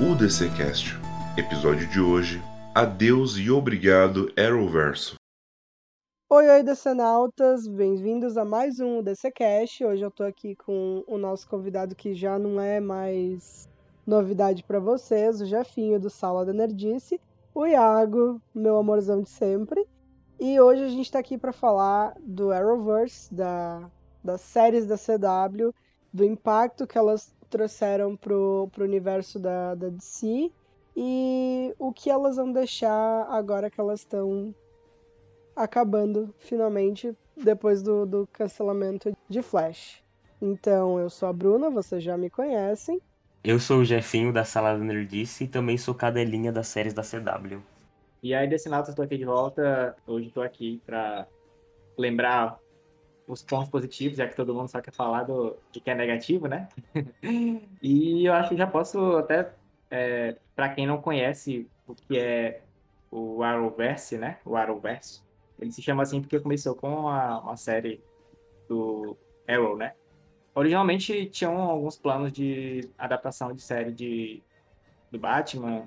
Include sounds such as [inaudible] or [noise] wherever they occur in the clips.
UDCcast. Episódio de hoje: Adeus e obrigado Arrowverso. Oi, oi, decenautas, bem-vindos a mais um DCcast. Hoje eu tô aqui com o nosso convidado que já não é mais novidade para vocês, o Jefinho do Sala da Nerdice, o Iago, meu amorzão de sempre. E hoje a gente tá aqui para falar do Arrowverse, da, das séries da CW, do impacto que elas trouxeram pro, pro universo da, da DC e o que elas vão deixar agora que elas estão acabando finalmente depois do, do cancelamento de Flash. Então, eu sou a Bruna, vocês já me conhecem. Eu sou o Jefinho da Sala da Nerdice e também sou cadelinha das séries da CW. E aí, Decinatos, estou aqui de volta. Hoje estou aqui para lembrar os pontos positivos, já que todo mundo só quer falar do que é negativo, né? [laughs] e eu acho que já posso até, é, para quem não conhece o que é o Arrowverse, né? O Arrowverse. Ele se chama assim porque começou com uma, uma série do Arrow, né? Originalmente tinham alguns planos de adaptação de série de, do Batman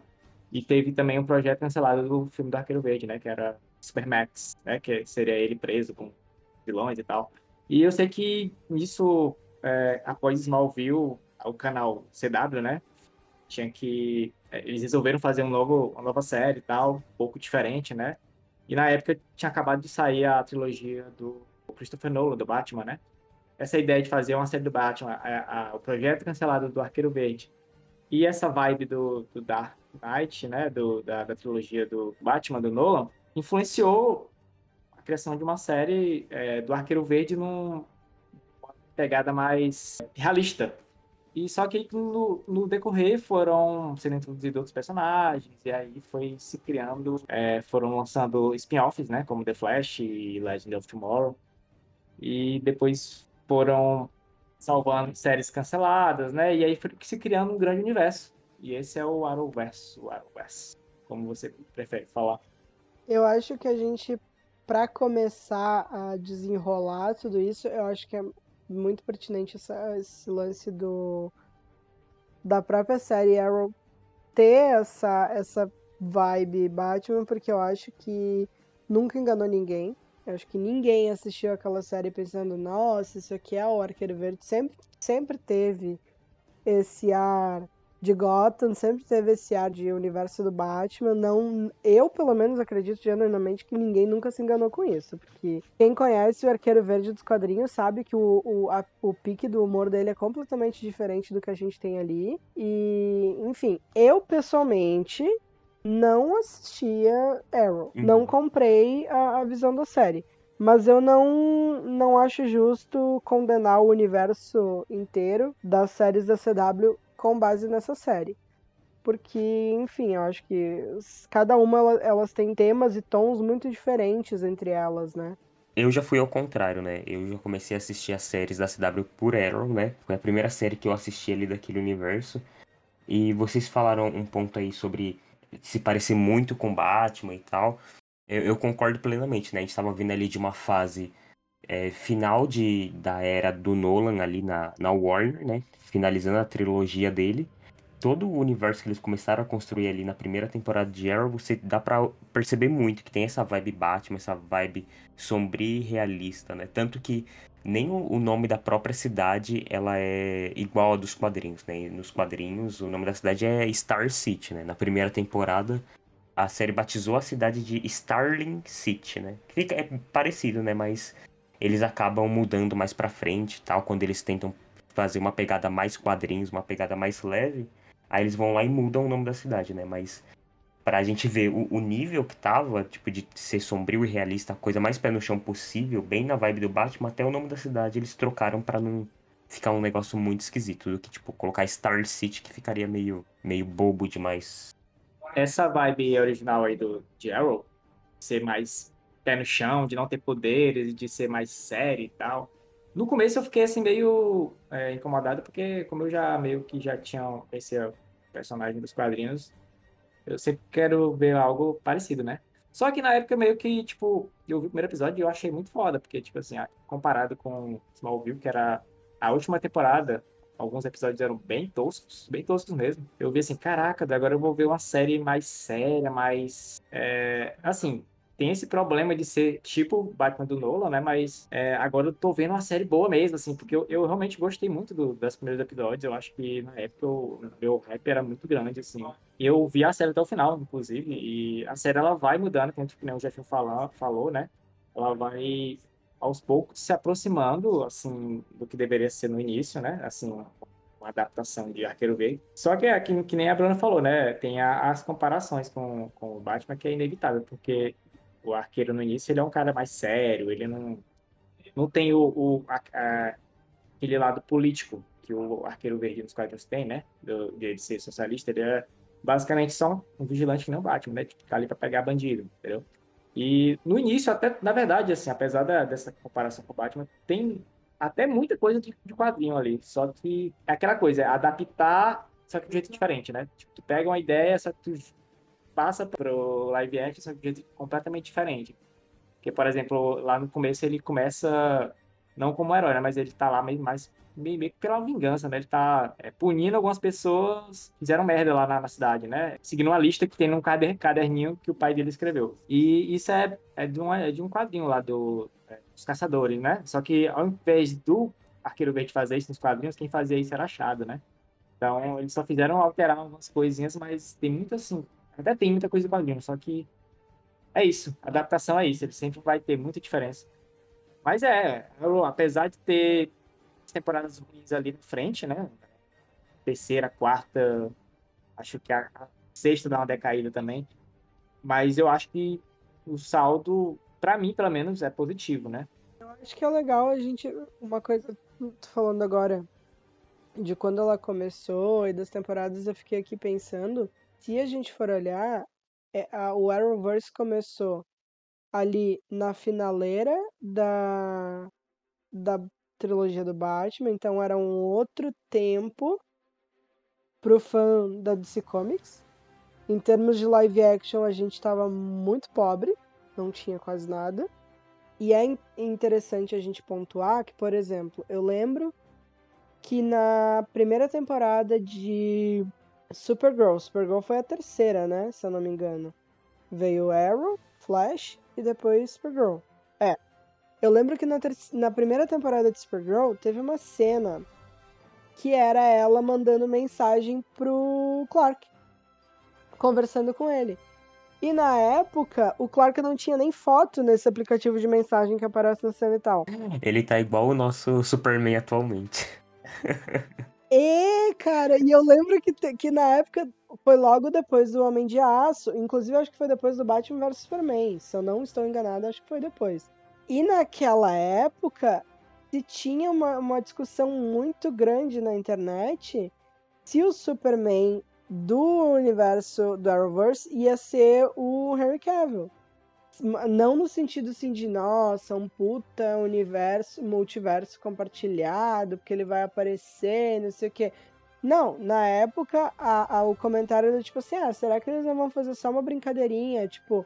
e teve também um projeto cancelado do filme do Arqueiro Verde, né? Que era Supermax, né? Que seria ele preso com vilões e tal. E eu sei que isso, é, após Smallville, o canal CW, né? Tinha que. É, eles resolveram fazer um novo, uma nova série e tal, um pouco diferente, né? E na época tinha acabado de sair a trilogia do Christopher Nolan, do Batman, né? Essa ideia de fazer uma série do Batman, a, a, o projeto cancelado do Arqueiro Verde e essa vibe do, do Dark Knight, né? Do, da, da trilogia do Batman, do Nolan, influenciou criação de uma série é, do Arqueiro Verde numa pegada mais realista. E só que no, no, decorrer foram sendo introduzidos outros personagens, e aí foi se criando, é, foram lançando spin-offs, né, como The Flash e Legend of Tomorrow, e depois foram salvando séries canceladas, né, e aí foi se criando um grande universo. E esse é o Arrowverse, o Arrowverse, como você prefere falar. Eu acho que a gente para começar a desenrolar tudo isso, eu acho que é muito pertinente essa, esse lance do da própria série Arrow ter essa essa vibe Batman, porque eu acho que nunca enganou ninguém. Eu acho que ninguém assistiu aquela série pensando, nossa, isso aqui é o Arqueiro Verde. Sempre, sempre teve esse ar de Gotham sempre teve esse ar de universo do Batman. Não, eu pelo menos acredito genuinamente que ninguém nunca se enganou com isso, porque quem conhece o Arqueiro Verde dos quadrinhos sabe que o, o, a, o pique do humor dele é completamente diferente do que a gente tem ali. E, enfim, eu pessoalmente não assistia Arrow, uhum. não comprei a, a visão da série. Mas eu não, não acho justo condenar o universo inteiro das séries da CW com base nessa série. Porque, enfim, eu acho que cada uma elas têm temas e tons muito diferentes entre elas, né? Eu já fui ao contrário, né? Eu já comecei a assistir as séries da CW por Arrow, né? Foi a primeira série que eu assisti ali daquele universo. E vocês falaram um ponto aí sobre se parecer muito com Batman e tal. Eu, eu concordo plenamente, né? A gente tava vindo ali de uma fase é, final de, da era do Nolan ali na, na Warner, né? Finalizando a trilogia dele. Todo o universo que eles começaram a construir ali na primeira temporada de Arrow, você dá pra perceber muito que tem essa vibe Batman, essa vibe sombria e realista, né? Tanto que nem o, nome da própria cidade ela é igual a dos quadrinhos, né? Nos quadrinhos, o nome da cidade é Star City, né? Na primeira temporada, a série batizou a cidade de Starling City, né? É parecido, né? Mas eles acabam mudando mais pra frente tal, quando eles tentam fazer uma pegada mais quadrinhos, uma pegada mais leve, aí eles vão lá e mudam o nome da cidade, né? Mas pra gente ver o, o nível que tava, tipo, de ser sombrio e realista, a coisa mais pé no chão possível, bem na vibe do Batman, até o nome da cidade eles trocaram para não ficar um negócio muito esquisito, do que, tipo, colocar Star City, que ficaria meio, meio bobo demais. Essa vibe original aí do, de Arrow, ser mais pé no chão, de não ter poderes, de ser mais sério e tal. No começo eu fiquei assim meio é, incomodado, porque como eu já meio que já tinha esse personagem dos quadrinhos, eu sempre quero ver algo parecido, né? Só que na época meio que, tipo, eu vi o primeiro episódio e eu achei muito foda, porque, tipo assim, comparado com Smallville, que era a última temporada, alguns episódios eram bem toscos, bem toscos mesmo. Eu vi assim, caraca, agora eu vou ver uma série mais séria, mais. É, assim, tem esse problema de ser tipo Batman do Nolan, né? Mas é, agora eu tô vendo uma série boa mesmo, assim, porque eu, eu realmente gostei muito do, das primeiros episódios. Eu acho que na época o meu hype era muito grande, assim. Eu vi a série até o final, inclusive, e a série ela vai mudando, como o Jeff falou, falou, né? Ela vai aos poucos se aproximando, assim, do que deveria ser no início, né? Assim, uma adaptação de Arqueiro Verde. Só que, que, que nem a Bruna falou, né? Tem a, as comparações com, com o Batman, que é inevitável, porque o arqueiro no início, ele é um cara mais sério, ele não, não tem o, o a, a, aquele lado político que o arqueiro verde nos quadrinhos tem, né? Do, de ser socialista, ele é basicamente só um vigilante que não bate, né? Tipo, tá ali pra pegar bandido, entendeu? E no início, até, na verdade, assim, apesar da, dessa comparação com o Batman, tem até muita coisa de, de quadrinho ali. Só que é aquela coisa, é adaptar, só que de um jeito diferente, né? Tipo, tu pega uma ideia, só que tu passa pro live action, só que de um jeito completamente diferente. Porque, por exemplo, lá no começo ele começa não como herói, né? Mas ele tá lá meio, mais, meio, meio pela vingança, né? Ele tá é, punindo algumas pessoas que fizeram merda lá na, na, cidade, né? Seguindo uma lista que tem num caderninho que o pai dele escreveu. E isso é, é, de, uma, é de um quadrinho lá do, é, dos caçadores, né? Só que ao invés do Arqueiro Verde fazer isso nos quadrinhos, quem fazia isso era achado, né? Então, eles só fizeram alterar algumas coisinhas, mas tem muito assim, até tem muita coisa do quadrinho, só que é isso. A adaptação é isso. Ele sempre vai ter muita diferença. Mas é, apesar de ter temporadas ruins ali na frente, né? Terceira, quarta, acho que a, a sexta dá uma decaída também. Mas eu acho que o saldo, para mim, pelo menos, é positivo, né? Eu acho que é legal a gente. Uma coisa, tô falando agora de quando ela começou e das temporadas, eu fiquei aqui pensando se a gente for olhar, é, a, o Arrowverse começou ali na finaleira da, da trilogia do Batman, então era um outro tempo pro fã da DC Comics. Em termos de live action, a gente estava muito pobre, não tinha quase nada. E é interessante a gente pontuar que, por exemplo, eu lembro que na primeira temporada de Supergirl. Supergirl foi a terceira, né? Se eu não me engano. Veio Arrow, Flash e depois Supergirl. É. Eu lembro que na, na primeira temporada de Supergirl teve uma cena que era ela mandando mensagem pro Clark. Conversando com ele. E na época, o Clark não tinha nem foto nesse aplicativo de mensagem que aparece na cena e tal. Ele tá igual o nosso Superman atualmente. [laughs] E, cara, e eu lembro que, que na época foi logo depois do Homem de Aço, inclusive acho que foi depois do Batman vs Superman, se eu não estou enganado, acho que foi depois. E naquela época, se tinha uma, uma discussão muito grande na internet se o Superman do universo do Arrowverse ia ser o Henry Cavill. Não no sentido assim de, nossa, um puta universo, multiverso compartilhado, porque ele vai aparecer, não sei o quê. Não, na época, a, a, o comentário era tipo assim: ah, será que eles não vão fazer só uma brincadeirinha? Tipo,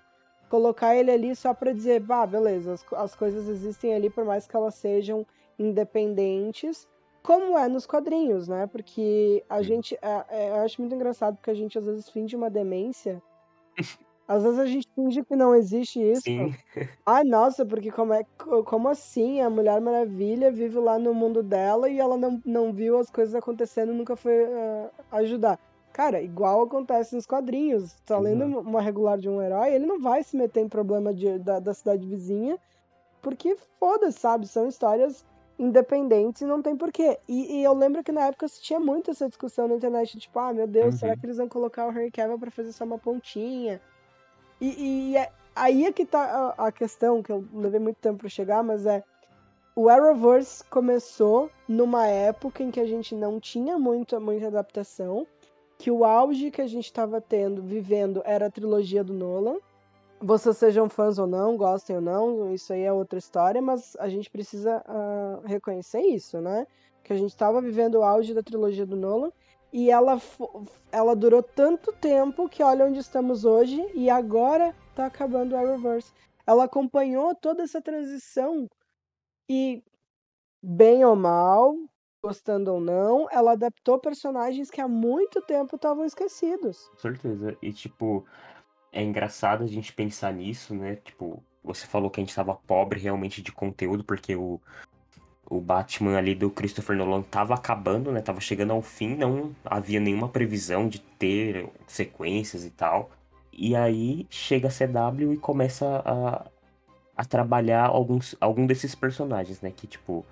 colocar ele ali só pra dizer, bah, beleza, as, as coisas existem ali por mais que elas sejam independentes, como é nos quadrinhos, né? Porque a gente. É, é, eu acho muito engraçado porque a gente às vezes finge uma demência [laughs] Às vezes a gente finge que não existe isso. Sim. Ai, nossa, porque como, é, como assim? A Mulher Maravilha vive lá no mundo dela e ela não, não viu as coisas acontecendo e nunca foi uh, ajudar. Cara, igual acontece nos quadrinhos. Tá lendo uma regular de um herói, ele não vai se meter em problema de, da, da cidade vizinha, porque foda-se, sabe? São histórias independentes e não tem porquê. E, e, eu lembro que na época se tinha muito essa discussão na internet, tipo, ah, meu Deus, uhum. será que eles vão colocar o Harry Cavill pra fazer só uma pontinha? E, e é, aí é que tá a, a, questão, que eu levei muito tempo para chegar, mas é. O Arrowverse começou numa época em que a gente não tinha muito, muita adaptação, que o auge que a gente estava tendo, vivendo, era a trilogia do Nolan. Vocês sejam fãs ou não, gostem ou não, isso aí é outra história, mas a gente precisa uh, reconhecer isso, né? Que a gente estava vivendo o auge da trilogia do Nolan e ela, ela durou tanto tempo que olha onde estamos hoje e agora tá acabando o Arrowverse. Ela acompanhou toda essa transição e, bem ou mal, gostando ou não, ela adaptou personagens que há muito tempo estavam esquecidos. Com certeza. E, tipo, é engraçado a gente pensar nisso, né? Tipo, você falou que a gente tava pobre realmente de conteúdo, porque o, o Batman ali do Christopher Nolan tava acabando, né? Tava chegando ao fim, não havia nenhuma previsão de ter sequências e tal. E aí chega a CW e começa a, a trabalhar alguns, algum desses personagens, né? Que, tipo,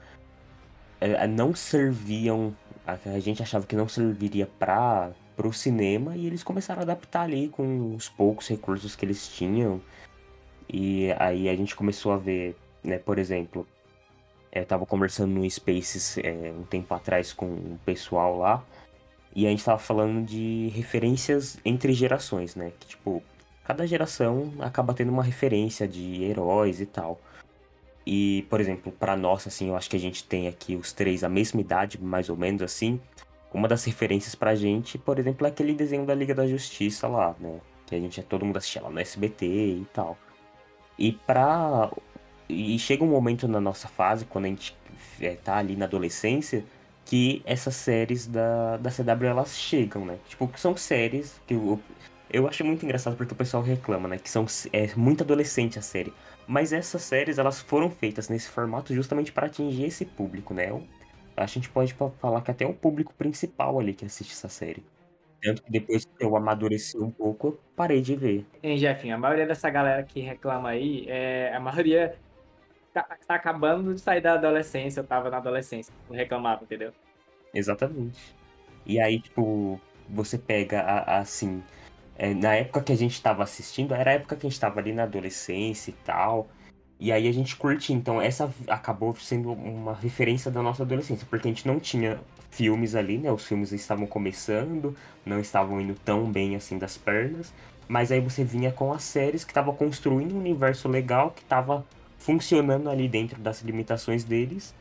é, não serviam. A, gente achava que não serviria para o cinema e eles começaram a adaptar ali com os poucos recursos que eles tinham. E aí a gente começou a ver, né, por exemplo, eu tava conversando no Spaces é, um tempo atrás com o pessoal lá, e a gente tava falando de referências entre gerações, né? Que, tipo, cada geração acaba tendo uma referência de heróis e tal. E, por exemplo, para nós, assim, eu acho que a gente tem aqui os três a mesma idade, mais ou menos assim. Uma das referências pra gente, por exemplo, é aquele desenho da Liga da Justiça lá, né? Que a gente todo mundo assistia lá no SBT e tal. E pra. E chega um momento na nossa fase, quando a gente é, tá ali na adolescência, que essas séries da, da CW elas chegam, né? Tipo, que são séries que eu, eu acho muito engraçado porque o pessoal reclama, né? Que são é muito adolescente a série. Mas essas séries, elas foram feitas nesse formato justamente para atingir esse público, né? A gente pode falar que até é o público principal ali que assiste essa série. Tanto que depois que eu amadureci um pouco, eu parei de ver. Hein, Jefinho, a maioria dessa galera que reclama aí, é, a maioria tá, tá acabando de sair da adolescência, eu tava na adolescência, não reclamava, entendeu? Exatamente. E aí, tipo, você pega, a, a, assim, é, na época que a gente estava assistindo, era a época que a gente estava ali na adolescência e tal. E aí a gente curte, então essa acabou sendo uma referência da nossa adolescência, porque a gente não tinha filmes ali, né? Os filmes estavam começando, não estavam indo tão bem assim das pernas. Mas aí você vinha com as séries que estavam construindo um universo legal, que estava funcionando ali dentro das limitações deles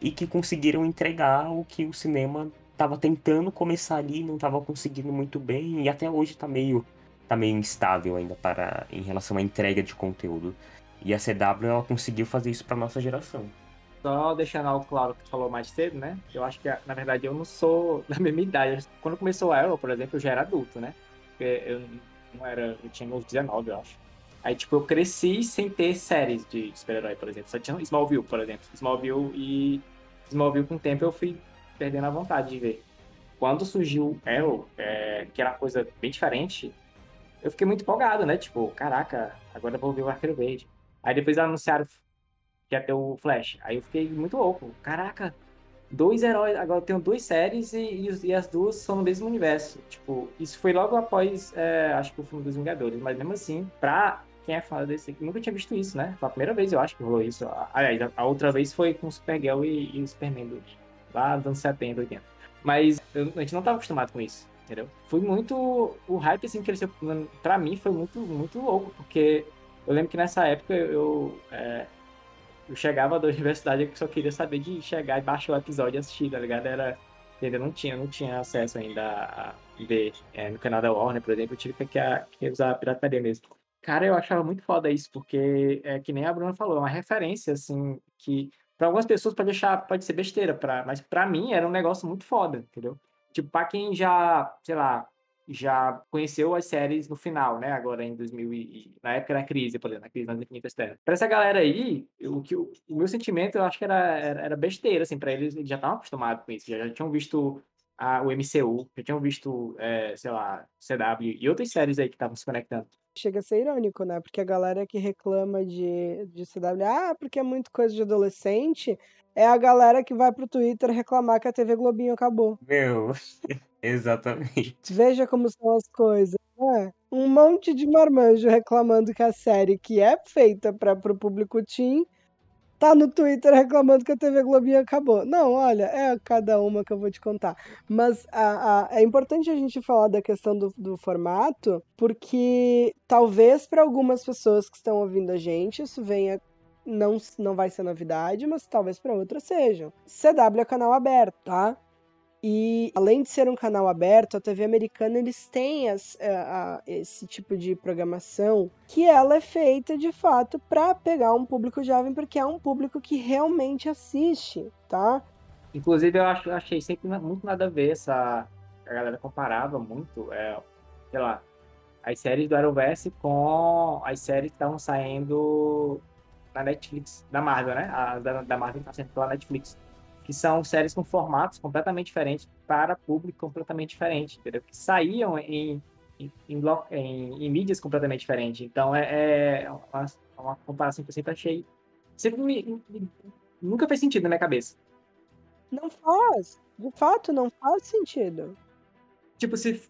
e que conseguiram entregar o que o cinema tava tentando começar ali, não tava conseguindo muito bem e até hoje tá meio tá meio instável ainda para em relação à entrega de conteúdo. E a CW ela conseguiu fazer isso para nossa geração. Só deixando algo claro que tu falou mais cedo, né? Eu acho que na verdade eu não sou [laughs] da mesma idade. Quando começou a Arrow, por exemplo, eu já era adulto, né? Eu não era, eu tinha uns 19, eu acho. Aí, tipo, eu cresci sem ter séries de super-herói, por exemplo. Só tinha Smallville, por exemplo. Smallville e Smallville com o tempo eu fui perdendo a vontade de ver. Quando surgiu Arrow, é, que era uma coisa bem diferente, eu fiquei muito empolgado, né? Tipo, caraca, agora eu vou ver o Arqueiro Verde. Aí depois anunciaram que ia ter o Flash. Aí eu fiquei muito louco. Caraca, dois heróis. Agora eu tenho duas séries e, e, e, as duas são no mesmo universo. Tipo, isso foi logo após, é, acho que o filme dos Vingadores. Mas mesmo assim, pra quem é fã desse nunca tinha visto isso, né? Foi a primeira vez, eu acho, que rolou isso. Aliás, a, a outra vez foi com o Supergirl e, e o Superman do, lá dos anos 70, 80. Mas eu, a gente não estava acostumado com isso, entendeu? Foi muito. O hype, assim, cresceu. Pra mim, foi muito, muito louco, porque eu lembro que nessa época eu. É, eu chegava da universidade e só queria saber de chegar e baixar o episódio e assistir, tá ligado? Era. Entendeu? Não tinha, não tinha acesso ainda a ver é, no canal da Warner, por exemplo, eu tive que, que usar a pirataria mesmo. Cara, eu achava muito foda isso, porque é que nem a Bruna falou, é uma referência, assim, que para algumas pessoas pode achar, pode ser besteira, pra, mas para mim era um negócio muito foda, entendeu? Tipo, para quem já, sei lá, já conheceu as séries no final, né? Agora em 2000 e, na época da crise, por exemplo, na crise nas infinitas terras. Para essa galera aí, o que o, o, meu sentimento eu acho que era, era, era besteira, assim, para eles, eles já estavam acostumados com isso, já, já tinham visto a, o MCU, já tinham visto, é, sei lá, CW e outras séries aí que estavam se conectando chega a ser irônico, né? Porque a galera que reclama de, de CW, ah, porque é muito coisa de adolescente, é a galera que vai pro Twitter reclamar que a TV Globinho acabou. Meu, [laughs] exatamente. Veja como são as coisas. Né? Um monte de marmanjo reclamando que a série que é feita para pro público teen tá no Twitter reclamando que a TV Globinho acabou. Não, olha, é cada uma que eu vou te contar. Mas a, a, é importante a gente falar da questão do, do formato, porque talvez para algumas pessoas que estão ouvindo a gente isso venha não, não vai ser novidade, mas talvez para outras sejam. CW é canal aberto, tá? E além de ser um canal aberto, a TV americana eles têm as, a, a, esse tipo de programação que ela é feita de fato para pegar um público jovem, porque é um público que realmente assiste, tá? Inclusive, eu acho, achei sempre muito nada a ver essa. A galera comparava muito, é, sei lá, as séries do Arrowverse com as séries que estavam saindo na Netflix, da Marvel, né? A, da, da Marvel está saindo pela Netflix. Que são séries com formatos completamente diferentes para público completamente diferente, entendeu? Que saíam em, em, em, em, em mídias completamente diferentes. Então, é, é uma, uma, comparação que eu sempre achei. Sempre me, me, nunca fez sentido na minha cabeça. Não faz. De fato, não faz sentido. Tipo, se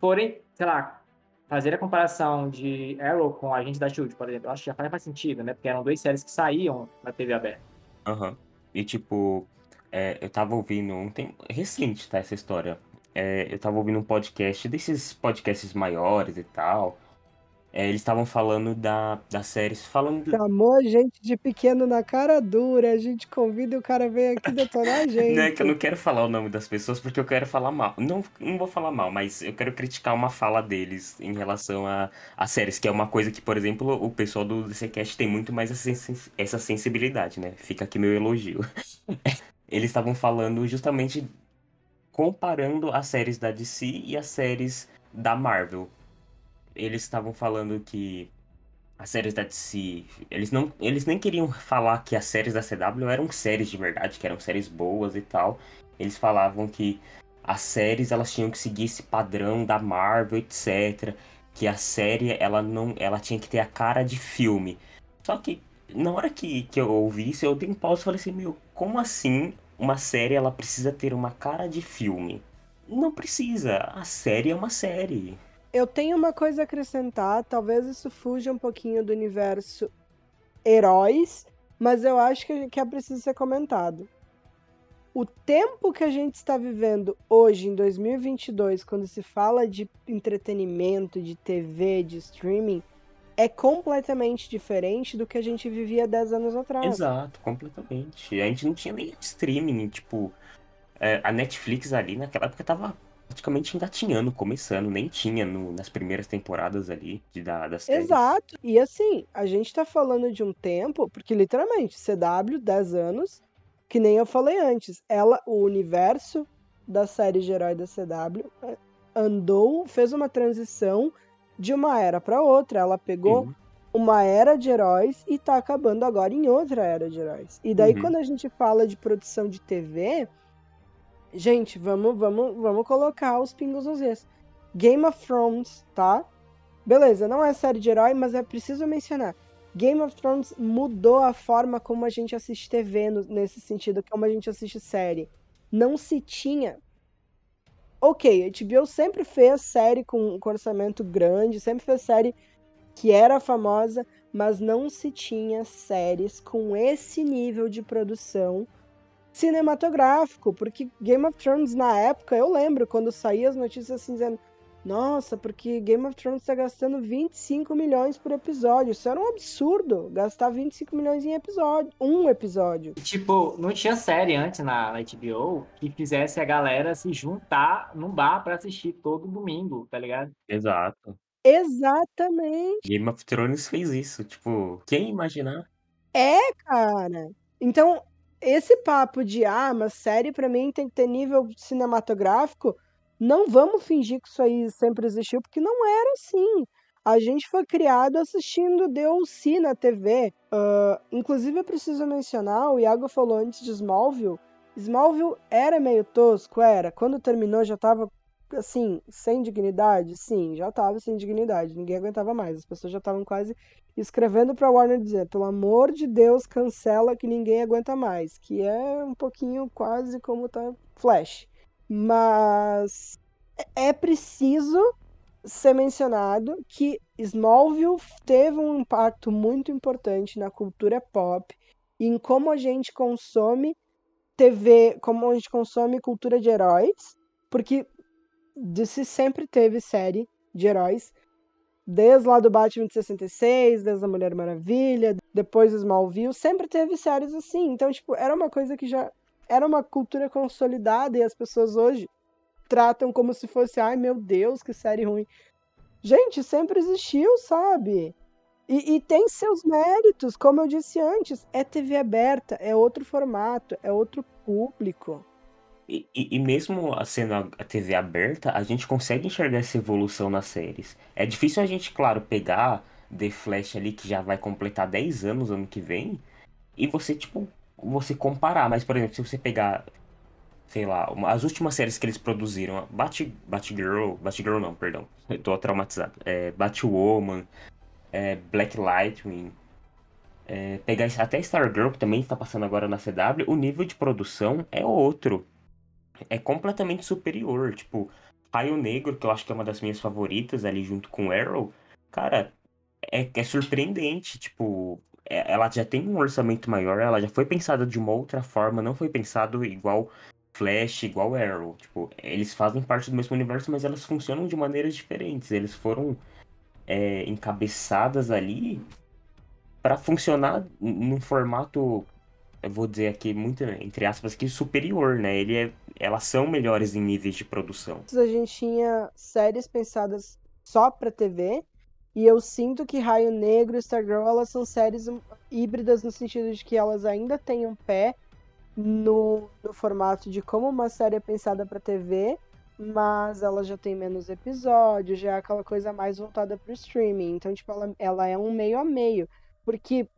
forem, sei lá, fazer a comparação de Arrow com Agente da Shield, por exemplo, eu acho que já faz mais sentido, né? Porque eram duas séries que saíam na TV aberta. Aham. Uhum. E tipo, é, eu tava ouvindo um tempo recente, tá, essa história. É, eu tava ouvindo um podcast desses podcasts maiores e tal. É, eles estavam falando da, das séries, falando. Chamou a gente de pequeno na cara dura, a gente convida e o cara vem aqui detonar a [laughs] gente. não, é que eu não quero falar o nome das pessoas porque eu quero falar mal. Não, não vou falar mal, mas eu quero criticar uma fala deles em relação a, a séries, que é uma coisa que, por exemplo, o pessoal do DCCast tem muito mais essa sensibilidade, né? Fica aqui meu elogio. [laughs] eles estavam falando justamente comparando as séries da DC e as séries da Marvel eles estavam falando que as séries da DC, eles não, eles nem queriam falar que as séries da CW eram séries de verdade, que eram séries boas e tal. Eles falavam que as séries elas tinham que seguir esse padrão da Marvel, etc. Que a série ela não, ela tinha que ter a cara de filme. Só que na hora que, que eu ouvi isso, eu dei um pause e falei assim, meu, como assim uma série ela precisa ter uma cara de filme? Não precisa. A série é uma série. Eu tenho uma coisa a acrescentar, talvez isso fuja um pouquinho do universo heróis, mas eu acho que, que é preciso ser comentado. O tempo que a gente está vivendo hoje, em 2022, quando se fala de entretenimento, de TV, de streaming, é completamente diferente do que a gente vivia 10 anos atrás. Exato, completamente. A gente não tinha nem streaming, tipo, é, a Netflix ali naquela época tava praticamente engatinhando, começando, nem tinha no, nas primeiras temporadas ali de, da, das séries. Exato. E assim, a gente tá falando de um tempo, porque literalmente, CW, 10 anos, que nem eu falei antes, ela, o universo da série de herói da CW é, andou, fez uma transição de uma era para outra. Ela pegou uhum. uma era de heróis e tá acabando agora em outra era de heróis. E daí, uhum. quando a gente fala de produção de TV, Gente, vamos, vamos, vamos colocar os pingos nos is. Game of Thrones, tá? Beleza, não é série de herói, mas é preciso mencionar. Game of Thrones mudou a forma como a gente assiste TV no, nesse sentido, como a gente assiste série. Não se tinha. Ok, a HBO sempre fez série com, com orçamento grande, sempre fez série que era famosa, mas não se tinha séries com esse nível de produção cinematográfico, porque Game of Thrones na época, eu lembro quando saía as notícias assim dizendo, nossa, porque Game of Thrones está gastando 25 milhões por episódio. Isso era um absurdo, gastar 25 milhões em episódio, um episódio. Tipo, não tinha série antes na, na HBO que fizesse a galera se juntar num bar para assistir todo domingo, tá ligado? Exato. Exatamente. Game of Thrones fez isso, tipo, quem imaginar? É, cara. Então, esse papo de, ah, mas série pra mim tem que ter nível cinematográfico, não vamos fingir que isso aí sempre existiu, porque não era assim. A gente foi criado assistindo DLC na TV. Uh, inclusive, eu preciso mencionar, o Iago falou antes de Smallville. Smallville era meio tosco, era. Quando terminou já tava, assim, sem dignidade? Sim, já tava sem dignidade. Ninguém aguentava mais. As pessoas já estavam quase escrevendo para Warner dizer, pelo amor de Deus, cancela que ninguém aguenta mais, que é um pouquinho quase como tá Flash. Mas é preciso ser mencionado que Smallville teve um impacto muito importante na cultura pop e em como a gente consome TV, como a gente consome cultura de heróis, porque DC sempre teve série de heróis, Desde lá do Batman de 66, desde a Mulher Maravilha, depois Smallville, sempre teve séries assim. Então, tipo, era uma coisa que já era uma cultura consolidada e as pessoas hoje tratam como se fosse, ai meu Deus, que série ruim. Gente, sempre existiu, sabe? E, e, tem seus méritos, como eu disse antes, é TV aberta, é outro formato, é outro público. E, e, e mesmo sendo a TV aberta, a gente consegue enxergar essa evolução nas séries. É difícil a gente, claro, pegar The Flash ali, que já vai completar 10 anos ano que vem, e você, tipo, você comparar. Mas, por exemplo, se você pegar, sei lá, uma, as últimas séries que eles produziram, Bat, Batgirl, Batgirl não, perdão, eu tô traumatizado, é, Batwoman, é, Black Lightning, é, pegar até Stargirl, que também está passando agora na CW, o nível de produção é outro. É completamente superior. Tipo, Raio Negro, que eu acho que é uma das minhas favoritas ali junto com Arrow, cara, é, é surpreendente. Tipo, ela já tem um orçamento maior, ela já foi pensada de uma outra forma, não foi pensado igual Flash, igual Arrow. Tipo, eles fazem parte do mesmo universo, mas elas funcionam de maneiras diferentes. Eles foram é, encabeçadas ali para funcionar num formato, eu vou dizer aqui muito entre aspas que superior, né? Ele é, elas são melhores em níveis de produção. A gente tinha séries pensadas só para TV, e eu sinto que Raio Negro e Stargirl, elas são séries híbridas no sentido de que elas ainda têm um pé no, no formato de como uma série é pensada para TV, mas ela já tem menos episódios, já é aquela coisa mais voltada para streaming. Então, tipo, ela, ela é um meio a meio. Porque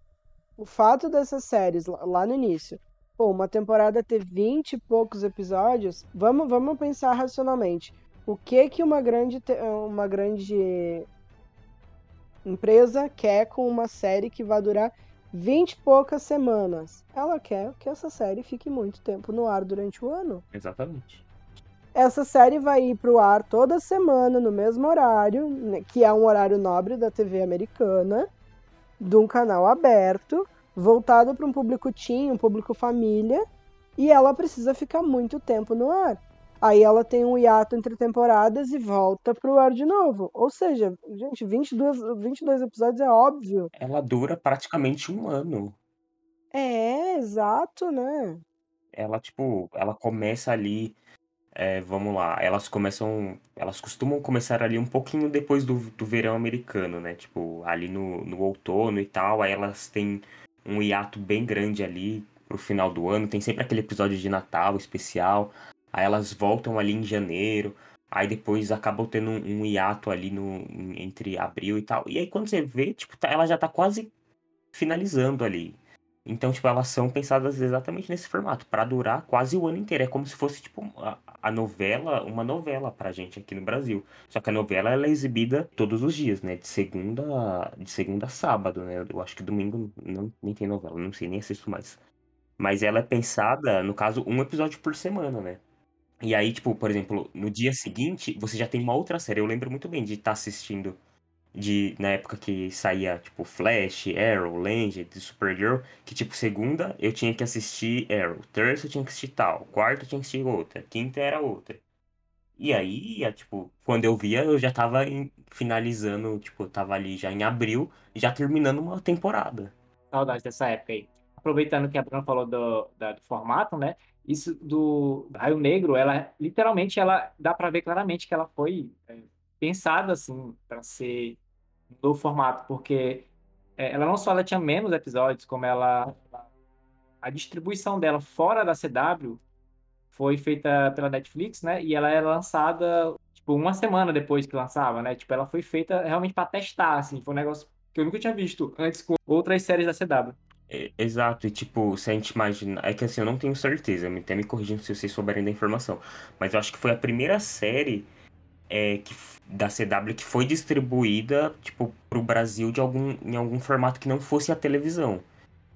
o fato dessas séries, lá no início, pô, uma temporada ter 20 e poucos episódios, vamos, vamos pensar racionalmente. O que que uma grande, uma grande empresa quer com uma série que vai durar 20 e poucas semanas? Ela quer que essa série fique muito tempo no ar durante o ano. Exatamente. Essa série vai ir pro ar toda semana, no mesmo horário, né, que é um horário nobre da TV americana, de um canal aberto, voltado para um público teen, um público família, e ela precisa ficar muito tempo no ar. Aí ela tem um hiato entre temporadas e volta pro ar de novo. Ou seja, gente, 22, 22 episódios é óbvio. Ela dura praticamente um ano. É, exato, né? Ela, tipo, ela começa ali é, vamos lá, elas começam. Elas costumam começar ali um pouquinho depois do, do verão americano, né? Tipo, ali no, no outono e tal. Aí elas têm um hiato bem grande ali pro final do ano. Tem sempre aquele episódio de Natal especial. Aí elas voltam ali em janeiro. Aí depois acabam tendo um, um hiato ali no, entre abril e tal. E aí quando você vê, tipo, tá, ela já tá quase finalizando ali. Então, tipo, elas são pensadas exatamente nesse formato, para durar quase o ano inteiro. É como se fosse, tipo, a, a, novela, uma novela pra gente aqui no Brasil. Só que a novela ela é exibida todos os dias, né? De segunda, de segunda a sábado, né? Eu acho que domingo não, nem tem novela, não sei, nem assisto mais. Mas ela é pensada, no caso, um episódio por semana, né? E aí, tipo, por exemplo, no dia seguinte, você já tem uma outra série. Eu lembro muito bem de estar tá assistindo de na época que saía, tipo, Flash, Arrow, Legend, Supergirl, que, tipo, segunda eu tinha que assistir Arrow, terça eu tinha que assistir tal, quarta eu tinha que assistir outra, quinta era outra. E aí, tipo, quando eu via, eu já tava finalizando, tipo, tava ali já em abril, já terminando uma temporada. Saudade dessa época aí. Aproveitando que a Bruna falou do, da, do formato, né? Isso do Raio Negro, ela literalmente ela dá para ver claramente que ela foi é, pensada assim para ser do formato, porque é, ela não só ela tinha menos episódios, como ela a distribuição dela fora da CW foi feita pela Netflix, né? E ela era lançada tipo uma semana depois que lançava, né? Tipo, ela foi feita realmente para testar, assim, foi um negócio que eu nunca tinha visto antes com outras séries da CW. É, exato, e tipo, se a gente imagina. É que assim, eu não tenho certeza, até me corrigindo se vocês souberem da informação. Mas eu acho que foi a primeira série é, que, da CW que foi distribuída, tipo, pro Brasil de algum, em algum formato que não fosse a televisão.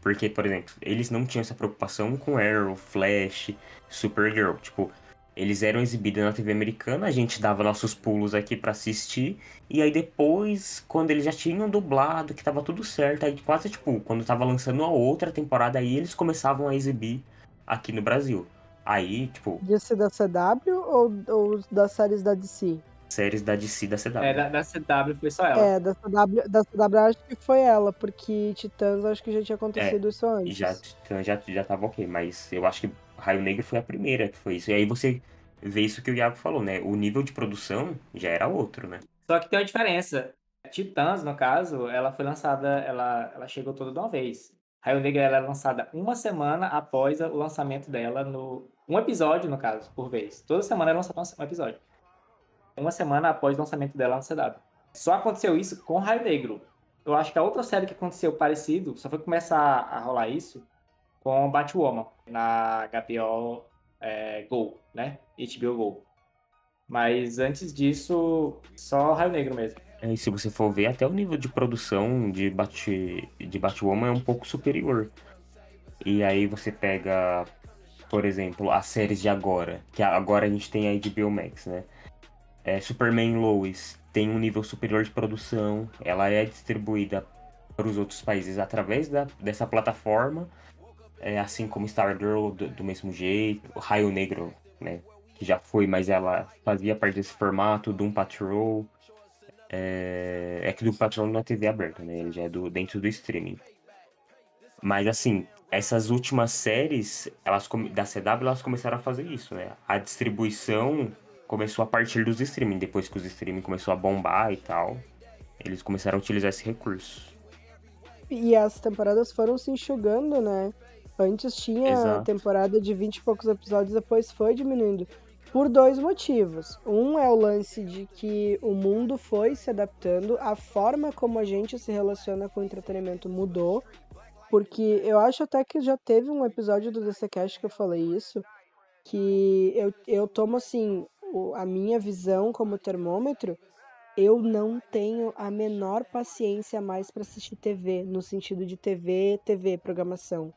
Porque, por exemplo, eles não tinham essa preocupação com Arrow, Flash, Supergirl. Tipo, eles eram exibidos na TV americana, a gente dava nossos pulos aqui para assistir. E aí depois, quando eles já tinham dublado, que tava tudo certo, aí quase, tipo, quando tava lançando a outra temporada, aí eles começavam a exibir aqui no Brasil. Aí, tipo. DC da CW ou, ou das séries da DC? Séries da DC da CW. É, da, da CW foi só ela. É, da CW, da CW acho que foi ela, porque Titãs acho que já tinha acontecido é, isso antes. Já, Titãs já, já tava ok, mas eu acho que Raio Negro foi a primeira que foi isso. E aí você vê isso que o Iago falou, né? O nível de produção já era outro, né? Só que tem uma diferença. Titãs, no caso, ela foi lançada, ela, ela chegou toda de uma vez. Raio Negra ela é lançada uma semana após o lançamento dela no. Um episódio, no caso, por vez. Toda semana é lançado um episódio. Uma semana após o lançamento dela no CW. Só aconteceu isso com Raio Negro. Eu acho que a outra série que aconteceu parecido, só foi começar a rolar isso com Batwoman, na HBO é, Go, né? HBO Go. Mas antes disso, só Raio Negro mesmo. É, e se você for ver, até o nível de produção de, Bat, de Batwoman é um pouco superior. E aí você pega, por exemplo, as séries de agora, que agora a gente tem a HBO Max, né? É, Superman Lois tem um nível superior de produção, ela é distribuída para os outros países através da, dessa plataforma, é, assim como Stargirl do, do mesmo jeito, Raio Negro, né? Que já foi, mas ela fazia parte desse formato, Doom Patrol. É, é que Doom Patrol não é TV aberta, né? Ele já é do, dentro do streaming. Mas assim, essas últimas séries elas, da CW elas começaram a fazer isso, né? A distribuição começou a partir dos streaming, depois que os streaming começou a bombar e tal, eles começaram a utilizar esse recurso. E as temporadas foram se enxugando, né? Antes tinha Exato. temporada de 20 e poucos episódios, depois foi diminuindo. Por dois motivos. Um é o lance de que o mundo foi se adaptando, a forma como a gente se relaciona com o entretenimento mudou. Porque eu acho até que já teve um episódio do DCCast que eu falei isso. Que eu, eu tomo assim, a minha visão como termômetro, eu não tenho a menor paciência mais para assistir TV, no sentido de TV, TV, programação.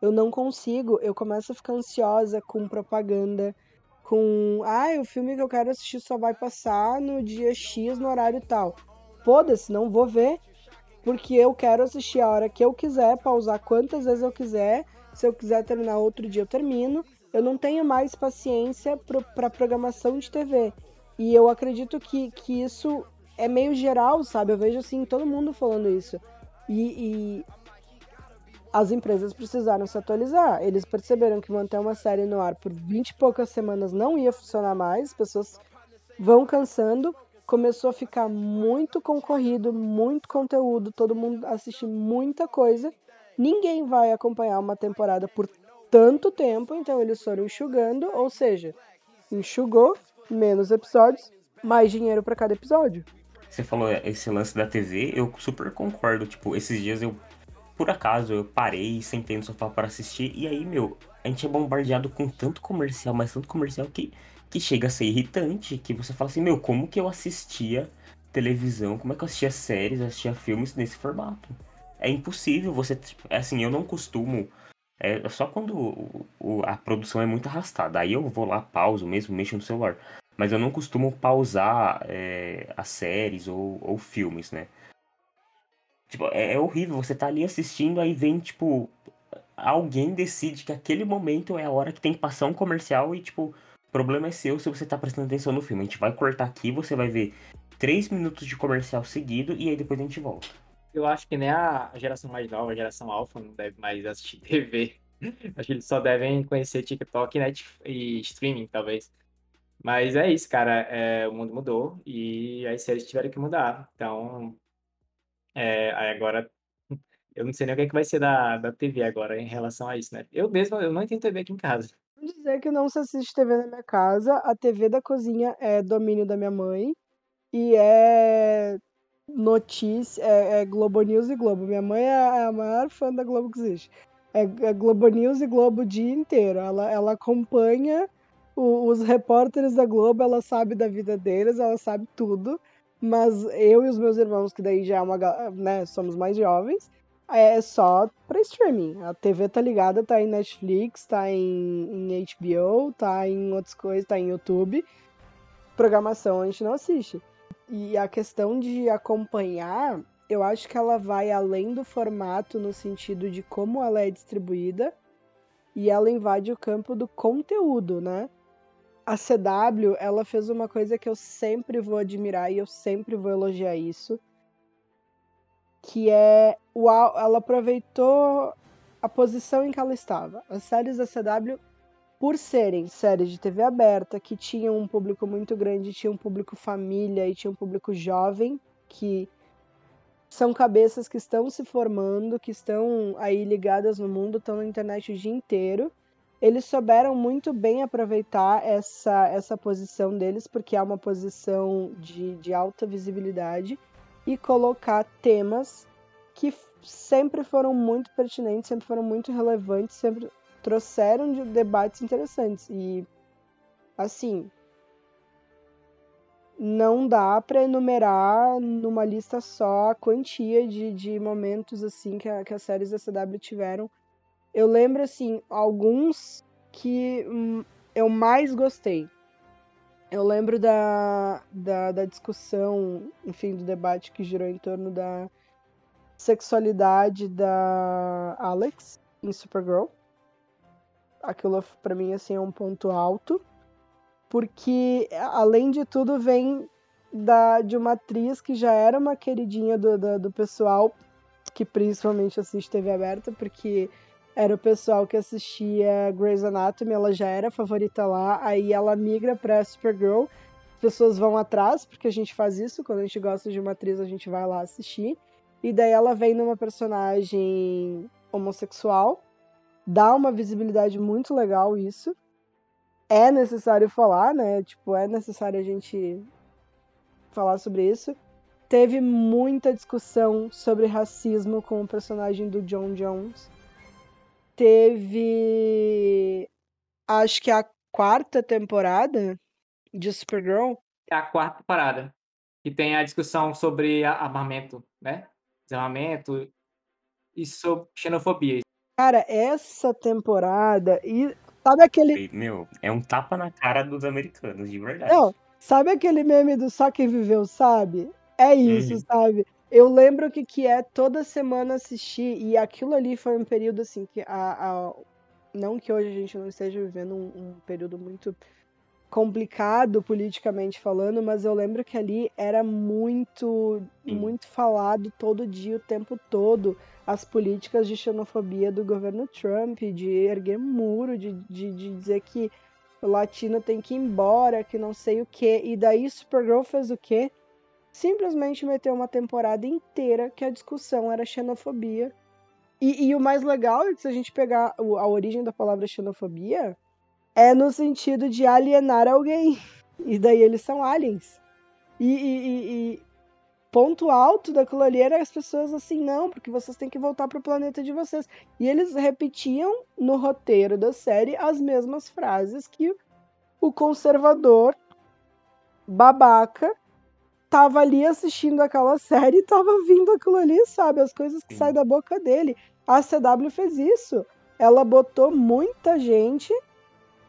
Eu não consigo, eu começo a ficar ansiosa com propaganda, com, ah, o filme que eu quero assistir só vai passar no dia X, no horário tal. Foda-se, não vou ver, porque eu quero assistir a hora que eu quiser, pausar quantas vezes eu quiser. Se eu quiser terminar outro dia, eu termino eu não tenho mais paciência para pro, programação de TV. E eu acredito que, que isso é meio geral, sabe? Eu vejo assim todo mundo falando isso. E, e as empresas precisaram se atualizar. Eles perceberam que manter uma série no ar por 20 e poucas semanas não ia funcionar mais, as pessoas vão cansando. Começou a ficar muito concorrido, muito conteúdo, todo mundo assiste muita coisa. Ninguém vai acompanhar uma temporada por tanto tempo, então eles foram enxugando, ou seja, enxugou menos episódios, mais dinheiro para cada episódio. Você falou esse lance da TV, eu super concordo. Tipo, esses dias eu, por acaso, eu parei sentei no sofá para assistir, e aí, meu, a gente é bombardeado com tanto comercial, mas tanto comercial que, que chega a ser irritante, que você fala assim, meu, como que eu assistia televisão, como é que eu assistia séries, assistia filmes nesse formato? É impossível você, tipo, assim, eu não costumo é só quando o, a produção é muito arrastada. Aí eu vou lá, pauso mesmo, mexo no celular. Mas eu não costumo pausar é, as séries ou, ou filmes, né? Tipo, é, é, horrível. Você tá ali assistindo, aí vem, tipo, alguém decide que aquele momento é a hora que tem que passar um comercial e, tipo, o problema é seu se você tá prestando atenção no filme. A gente vai cortar aqui, você vai ver três minutos de comercial seguido e aí depois a gente volta. Eu acho que nem a geração mais nova, a geração alfa, não deve mais assistir [laughs] TV. Acho que eles só devem conhecer TikTok e streaming, talvez. Mas é isso, cara. É, o mundo mudou e as séries tiveram que mudar. Então, é, agora eu não sei nem o que, é que vai ser da, da TV agora em relação a isso, né? Eu mesmo eu não tenho TV aqui em casa. Dizer que não se assiste TV na minha casa. A TV da cozinha é domínio da minha mãe. E é notícia, é, é, Globo News e Globo. Minha mãe é a maior fã da Globo que existe. É, é Globo News e Globo o dia inteiro. Ela, ela acompanha o, os repórteres da Globo, ela sabe da vida deles, ela sabe tudo. Mas eu e os meus irmãos, que daí já é uma, né, somos mais jovens, é só pra streaming. A TV tá ligada, tá em Netflix, tá em, em HBO, tá em outras coisas, tá em YouTube. Programação a gente não assiste. E a questão de acompanhar, eu acho que ela vai além do formato no sentido de como ela é distribuída e ela invade o campo do conteúdo, né? A CW, ela fez uma coisa que eu sempre vou admirar e eu sempre vou elogiar isso, que é o ela aproveitou a posição em que ela estava. As séries da CW por serem séries de TV aberta, que tinham um público muito grande, tinha um público família e tinha um público jovem, que são cabeças que estão se formando, que estão aí ligadas no mundo, estão na internet o dia inteiro. Eles souberam muito bem aproveitar essa, essa posição deles, porque é uma posição de, de alta visibilidade, e colocar temas que sempre foram muito pertinentes, sempre foram muito relevantes, sempre trouxeram de debates interessantes. E, assim, não dá para enumerar numa lista só a quantia de, de momentos assim que, a, que as séries da CW tiveram. Eu lembro assim alguns que hum, eu mais gostei. Eu lembro da, da, da, discussão, enfim, do debate que girou em torno da sexualidade da Alex em Supergirl. Aquilo para mim assim é um ponto alto porque além de tudo vem da, de uma atriz que já era uma queridinha do, do, do pessoal que principalmente assiste TV aberta, porque era o pessoal que assistia Grey's Anatomy, ela já era favorita lá, aí ela migra pra Supergirl, as pessoas vão atrás, porque a gente faz isso, quando a gente gosta de uma atriz a gente vai lá assistir, e daí ela vem numa personagem homossexual, dá uma visibilidade muito legal isso, é necessário falar, né? Tipo, é necessário a gente falar sobre isso. Teve muita discussão sobre racismo com o personagem do John Jones. Teve. Acho que a quarta temporada de Supergirl. É a quarta parada. Que tem a discussão sobre armamento, né? Desarmamento e sobre xenofobia. Cara, essa temporada. E Sabe aquele. Meu, é um tapa na cara dos americanos, de verdade. Não, sabe aquele meme do só quem viveu sabe? É isso, uhum. sabe? Eu lembro que, que é toda semana assistir, e aquilo ali foi um período assim que a, a não que hoje a gente não esteja vivendo um, um período muito complicado politicamente falando, mas eu lembro que ali era muito, Sim. muito falado todo dia, o tempo todo, as políticas de xenofobia do governo Trump, de erguer muro, de, de, de dizer que o latino tem que ir embora, que não sei o que. E daí Supergirl fez o quê? Simplesmente meteu uma temporada inteira que a discussão era xenofobia. E, e o mais legal é que se a gente pegar a origem da palavra xenofobia, é no sentido de alienar alguém. E daí eles são aliens. E, e, e, ponto alto daquilo ali as pessoas assim, não, porque vocês têm que voltar pro planeta de vocês. E eles repetiam no roteiro da série as mesmas frases que o conservador babaca tava ali assistindo aquela série e tava vindo aquilo ali, sabe? As coisas que saem da boca dele. A CW fez isso. Ela botou muita gente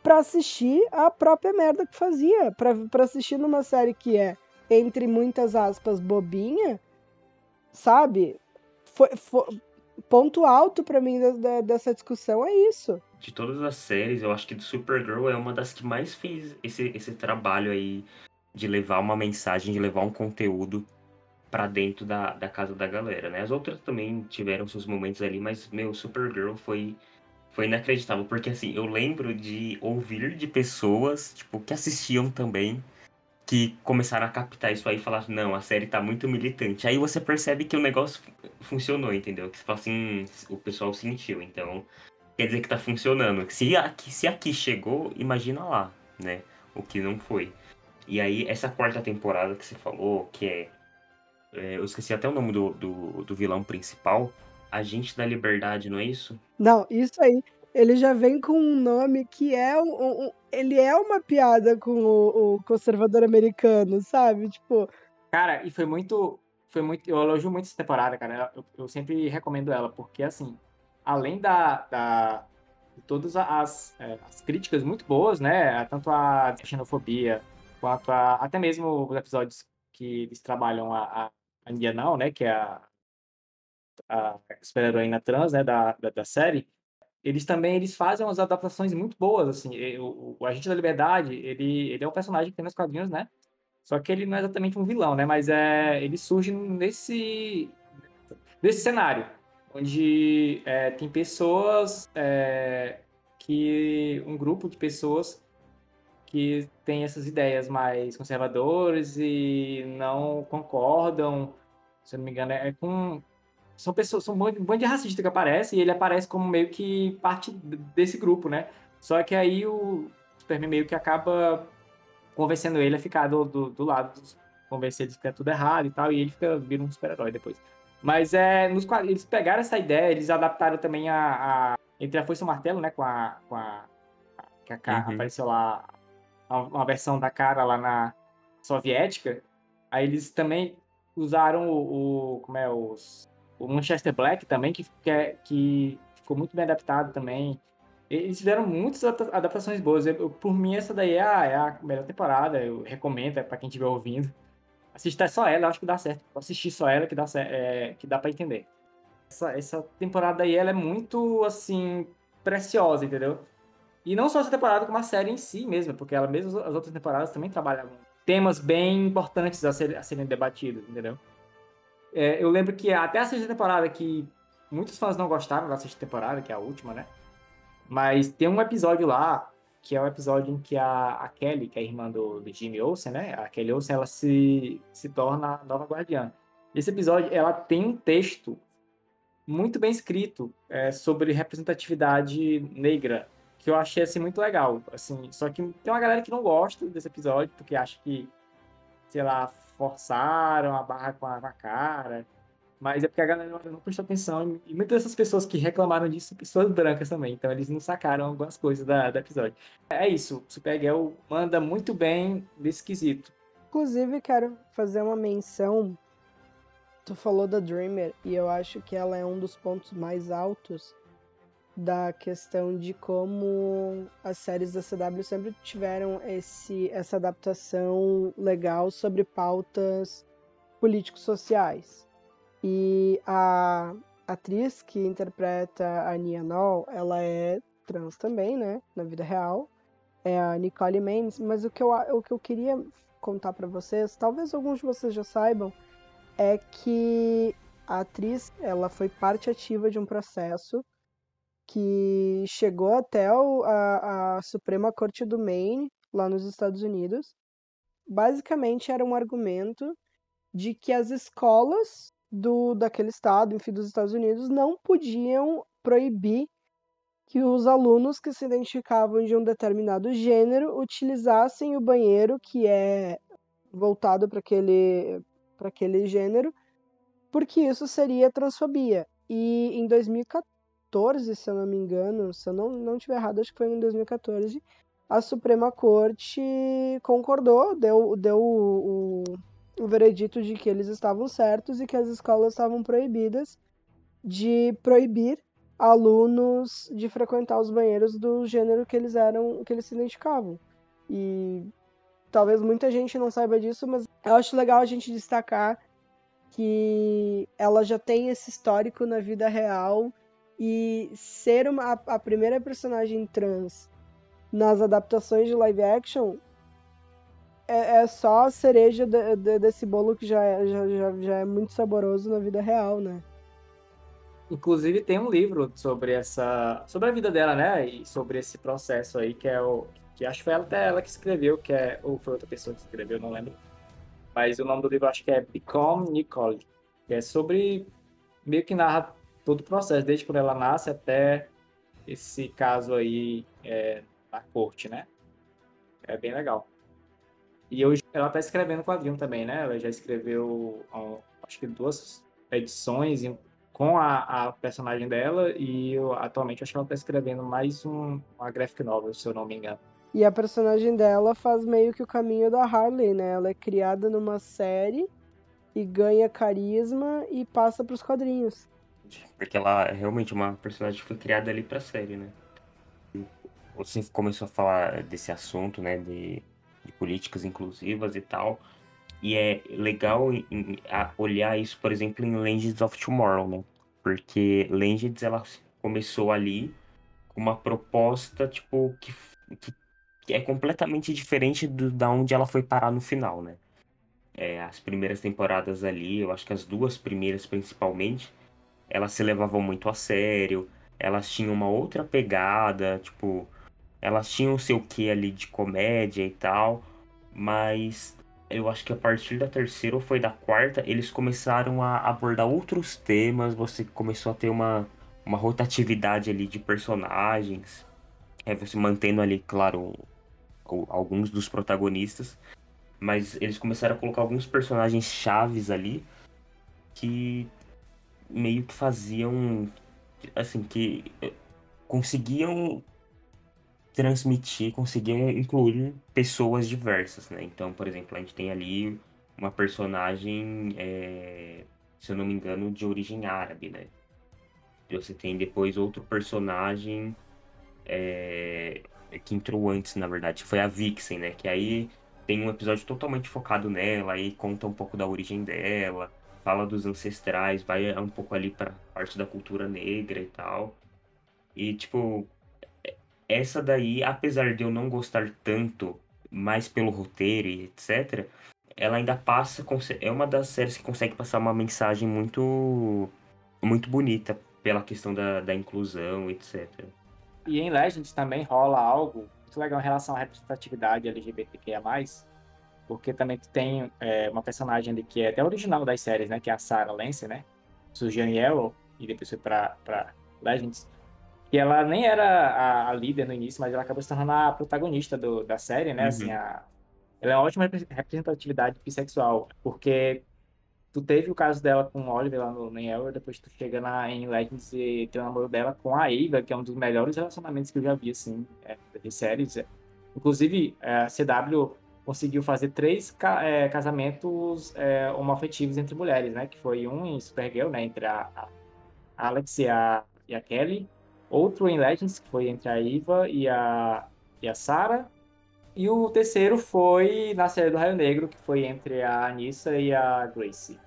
para assistir a própria merda que fazia, para assistir numa série que é entre muitas aspas bobinha, sabe? Foi, foi ponto alto para mim da, da, dessa discussão é isso. De todas as séries, eu acho que do Supergirl é uma das que mais fez esse, esse trabalho aí de levar uma mensagem, de levar um conteúdo para dentro da, da casa da galera, né? As outras também tiveram seus momentos ali, mas meu Supergirl foi foi inacreditável, porque assim, eu lembro de ouvir de pessoas, tipo, que assistiam também, que começaram a captar isso aí e falar, não, a série tá muito militante. Aí você percebe que o negócio funcionou, entendeu? Que fala assim, o pessoal sentiu, então quer dizer que tá funcionando. Se aqui, se aqui chegou, imagina lá, né? O que não foi. E aí, essa quarta temporada que você falou, que é. é eu esqueci até o nome do, do, do vilão principal, Agente da Liberdade, não é isso? Não, isso aí. Ele já vem com um nome que é um, um ele é uma piada com o, o, conservador americano, sabe? Tipo. Cara, e foi muito. Foi muito. Eu elogio muito essa temporada, cara. Eu, eu sempre recomendo ela, porque assim, além da. da de todas as, é, as críticas muito boas, né? Tanto a xenofobia, quanto a, até mesmo os episódios que eles trabalham a, a, Indianal, né? Que é a a super-heroína trans, né, da, da, da, série, eles também eles fazem umas adaptações muito boas, assim, o, o Agente da Liberdade, ele, ele é um personagem que tem nos quadrinhos, né, só que ele não é exatamente um vilão, né, mas é, ele surge nesse, nesse cenário, onde é, tem pessoas é, que, um grupo de pessoas que tem essas ideias mais conservadoras e não concordam se eu não me engano, é com. São pessoas, são um bando de racistas que aparece e ele aparece como meio que parte desse grupo, né? Só que aí o Superman meio que acaba convencendo ele a ficar do, do, do lado, dos, convencer ele que é tudo errado e tal, e ele fica vira um super-herói depois. Mas é, nos, eles pegaram essa ideia, eles adaptaram também a, a entre a Foice e o Martelo, né, com a, com a que a uhum. apareceu lá uma versão da cara lá na soviética. Aí eles também usaram o, o como é os o Manchester Black também que que, é, que ficou muito bem adaptado também. Eles fizeram muitas adaptações boas. Eu, por mim, essa daí é a, é a melhor temporada. Eu recomendo é para quem estiver ouvindo. Assistir só ela, acho que dá certo. Assistir só ela que dá, é, que dá para entender. Essa, essa temporada aí, ela é muito, assim, preciosa, entendeu? E não só essa temporada, como a série em si mesmo, porque ela mesmo as outras temporadas também trabalhavam temas bem importantes a, ser, a serem debatidos, entendeu? É, eu lembro que até a sexta temporada, que muitos fãs não gostaram da sexta temporada, que é a última, né? Mas tem um episódio lá, que é o um episódio em que a, a, Kelly, que é a irmã do, do Jimmy Olsen, né? A Kelly Olsen, ela se, se torna a nova guardiã. Esse episódio, ela tem um texto muito bem escrito é, sobre representatividade negra que eu achei assim muito legal, assim, só que tem uma galera que não gosta desse episódio porque acha que sei lá, forçaram a barra com a, com a cara, mas é porque a galera não prestou atenção e muitas dessas pessoas que reclamaram disso são pessoas brancas também, então eles não sacaram algumas coisas da, episódio. É isso, Supergirl manda muito bem nesse quesito. Inclusive, quero fazer uma menção. Tu falou da Dreamer e eu acho que ela é um dos pontos mais altos da questão de como as séries da CW sempre tiveram esse, essa adaptação legal sobre pautas políticos sociais. E a atriz que interpreta a Nia Noll, ela é trans também, né, na vida real. É a Nicole Mendes, mas o que eu, o que eu queria contar para vocês, talvez alguns de vocês já saibam, é que a atriz, ela foi parte ativa de um processo que chegou até o, a, a Suprema Corte do Maine, lá nos Estados Unidos. Basicamente era um argumento de que as escolas do daquele estado, enfim, dos Estados Unidos, não podiam proibir que os alunos que se identificavam de um determinado gênero utilizassem o banheiro que é voltado para aquele para aquele gênero, porque isso seria transfobia. E em 2014 2014, se eu não me engano, se eu não, não tiver errado, acho que foi em 2014, a Suprema Corte concordou, deu, deu o, o, o veredito de que eles estavam certos e que as escolas estavam proibidas de proibir alunos de frequentar os banheiros do gênero que eles eram, que eles se identificavam. E talvez muita gente não saiba disso, mas eu acho legal a gente destacar que ela já tem esse histórico na vida real e ser uma, a, a primeira personagem trans nas adaptações de live action é, é só a cereja de, de, desse bolo que já é, já, já, já é muito saboroso na vida real, né? Inclusive tem um livro sobre essa. sobre a vida dela, né? E sobre esse processo aí, que é o. Que acho que foi até ela que escreveu, que é. Ou foi outra pessoa que escreveu, não lembro. Mas o nome do livro acho que é Become Nicole. Que é sobre. meio que narra todo o processo, desde quando ela nasce até esse caso aí é, na corte, né? É bem legal. E hoje ela está escrevendo quadrinho também, né? Ela já escreveu, acho que duas edições com a, a personagem dela e eu, atualmente acho que ela está escrevendo mais um, uma graphic novel, se eu não me engano. E a personagem dela faz meio que o caminho da Harley, né? Ela é criada numa série e ganha carisma e passa para os quadrinhos. Porque ela é realmente uma personagem que foi criada ali pra série, né? Você começou a falar desse assunto, né? De, de políticas inclusivas e tal. E é legal em, olhar isso, por exemplo, em Legends of Tomorrow, né? Porque Legends, ela começou ali com uma proposta, tipo, que, que é completamente diferente do, da onde ela foi parar no final, né? É, as primeiras temporadas ali, eu acho que as duas primeiras principalmente, elas se levavam muito a sério, elas tinham uma outra pegada, tipo, elas tinham o seu quê ali de comédia e tal, mas eu acho que a partir da terceira ou foi da quarta, eles começaram a abordar outros temas, você começou a ter uma, uma rotatividade ali de personagens, é, você mantendo ali, claro, alguns dos protagonistas, mas eles começaram a colocar alguns personagens chaves ali que meio que faziam, assim, que eh, conseguiam transmitir, conseguiam incluir pessoas diversas, né? Então, por exemplo, a gente tem ali uma personagem, é, se eu não me engano, de origem árabe, né? E você tem depois outro personagem é, que entrou antes, na verdade, foi a Vixen, né? Que aí tem um episódio totalmente focado nela, aí conta um pouco da origem dela, fala dos ancestrais, vai um pouco ali pra parte da cultura negra e tal. E, tipo, essa daí, apesar de eu não gostar tanto, mais pelo roteiro e etc., ela ainda passa. É uma das séries que consegue passar uma mensagem muito, muito bonita pela questão da, da inclusão, etc. E em Legends também rola algo muito legal em relação à representatividade LGBTQIA+, porque também tu tem é, uma personagem ali que é até original das séries, né, que é a Sarah Lance, né, surgiu em Arrow e depois foi pra, pra Legends, e ela nem era a, a líder no início, mas ela acabou se tornando a protagonista do, da série, né, Uhum. assim, a, ela é uma ótima repre- representatividade bissexual, porque tu teve o caso dela com o Oliver lá no, em Arrow, depois tu chega na, em Legends e tem o namoro dela com a Ava, que é um dos melhores relacionamentos que eu já vi, assim, é, de séries. É. Inclusive, é, a CW conseguiu fazer três ca- é, casamentos é, homoafetivos entre mulheres, né? Que foi um em Supergirl, né? Entre a, a Alex e a, e a Kelly. Outro em Legends, que foi entre a Eva e a, e a Sarah. E o terceiro foi na série do Raio Negro, que foi entre a Anissa e a Grace.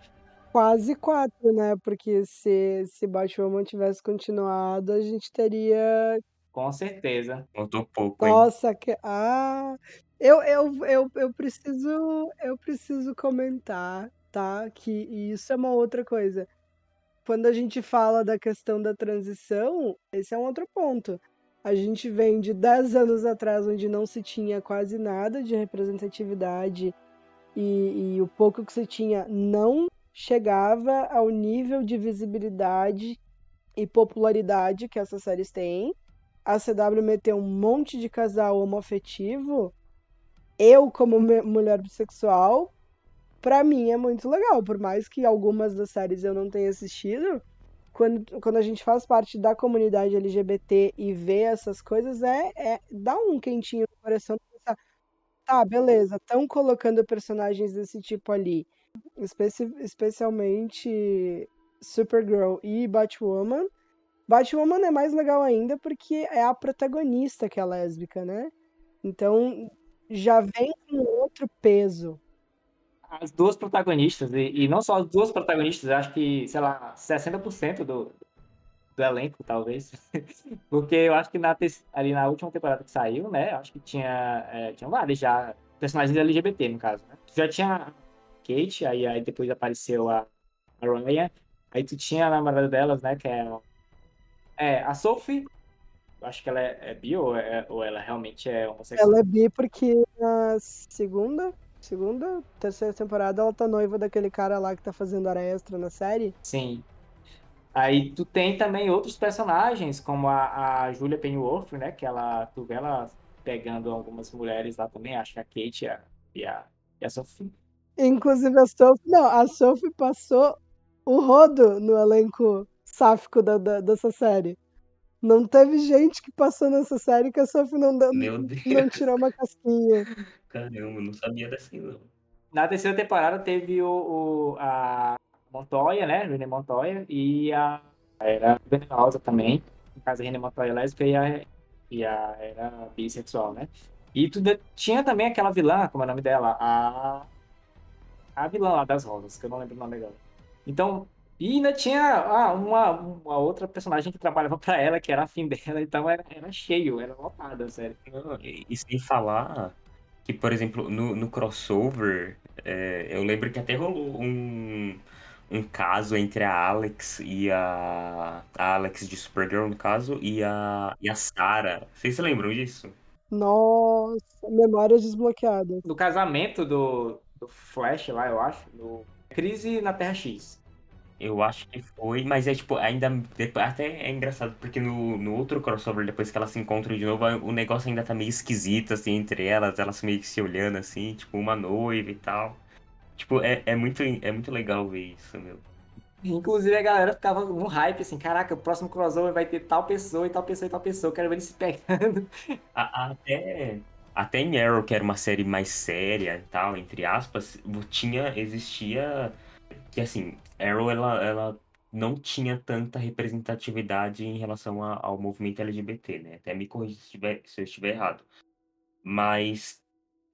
Quase quatro, né? Porque se, se Batwoman tivesse continuado, a gente teria. Com certeza. Faltou pouco, hein? Nossa, que. Ah! Eu, eu, eu, eu preciso. Eu preciso comentar, tá? Que isso é uma outra coisa. Quando a gente fala da questão da transição, esse é um outro ponto. A gente vem de 10 anos atrás, onde não se tinha quase nada de representatividade e, e o pouco que se tinha não chegava ao nível de visibilidade e popularidade que essas séries têm. A CW meteu um monte de casal homoafetivo. Eu, como mulher bissexual, pra mim é muito legal. Por mais que algumas das séries eu não tenha assistido, quando, quando a gente faz parte da comunidade LGBT e vê essas coisas, é, é dá um quentinho no coração. Tá, beleza, estão colocando personagens desse tipo ali. Especi- especialmente Supergirl e Batwoman. Batwoman é mais legal ainda porque é a protagonista que é lésbica, né? Então já vem com outro peso. As duas protagonistas, e, e não só as duas protagonistas, acho que, sei lá, 60% do, do elenco, talvez. [laughs] Porque eu acho que na, ali na última temporada que saiu, né? Acho que tinha, é, tinha vários já, personagens LGBT, no caso. Né? Já tinha a Kate, aí, aí depois apareceu a, a Ryan. Aí tu tinha a namorada delas, né? Que é, é a Sophie. Acho que ela é, é bi ou, é- ou ela realmente é homossexual. Ela é bi porque na segunda, segunda, terceira temporada ela tá noiva daquele cara lá que tá fazendo hora extra na série. Sim. Aí tu tem também outros personagens, como a, a Julia Pennyworth, né? Que ela, tu vê ela pegando algumas mulheres lá também, acho que a Kate e a, e a, e a Sophie. Inclusive a Sophie, não, a Sophie passou o rodo no elenco sáfico da, da- dessa série. Não teve gente que passou nessa série que a Sophie não, deu- Meu Deus. não tirou uma casquinha. Caramba, não sabia dessa não. Na terceira temporada teve o, o- a Montoya, né? René Montoya, e a era venenosa também. No caso, a René Montoya é lésbica e a, e a era bissexual, né? E tu de- tinha também aquela vilã, como é o nome dela? A, a vilã lá das rosas, que eu não lembro o nome dela. Então, e ainda tinha ah, uma, uma outra personagem que trabalhava [laughs] pra ela, que era afim dela, então era, era cheio, era lotada, sério. Não, e, e sem falar que, por exemplo, no, no crossover, é, eu lembro que até rolou um, um caso entre a Alex e a, a Alex de Supergirl, no caso, e a, e a Sarah. Vocês se lembram disso? Nossa, memórias desbloqueadas. No casamento do, do Flash lá, eu acho. Do Crise na Terra X. Eu acho que foi, mas é tipo, ainda. Até é engraçado, porque no, no outro crossover, depois que elas se encontram de novo, o negócio ainda tá meio esquisito, assim, entre elas, elas meio que se olhando, assim, tipo, uma noiva e tal. Tipo, é, é muito, é muito legal ver isso, meu. Inclusive a galera ficava no hype, assim, caraca, o próximo crossover vai ter tal pessoa e tal pessoa e tal pessoa, quero ver eles se pegando. Até, até em Arrow, que era uma série mais séria e tal, entre aspas, tinha, existia que assim, Arrow ela, ela não tinha tanta representatividade em relação a- ao movimento LGBT, né? Até me corrija se, estiver- se eu estiver errado. Mas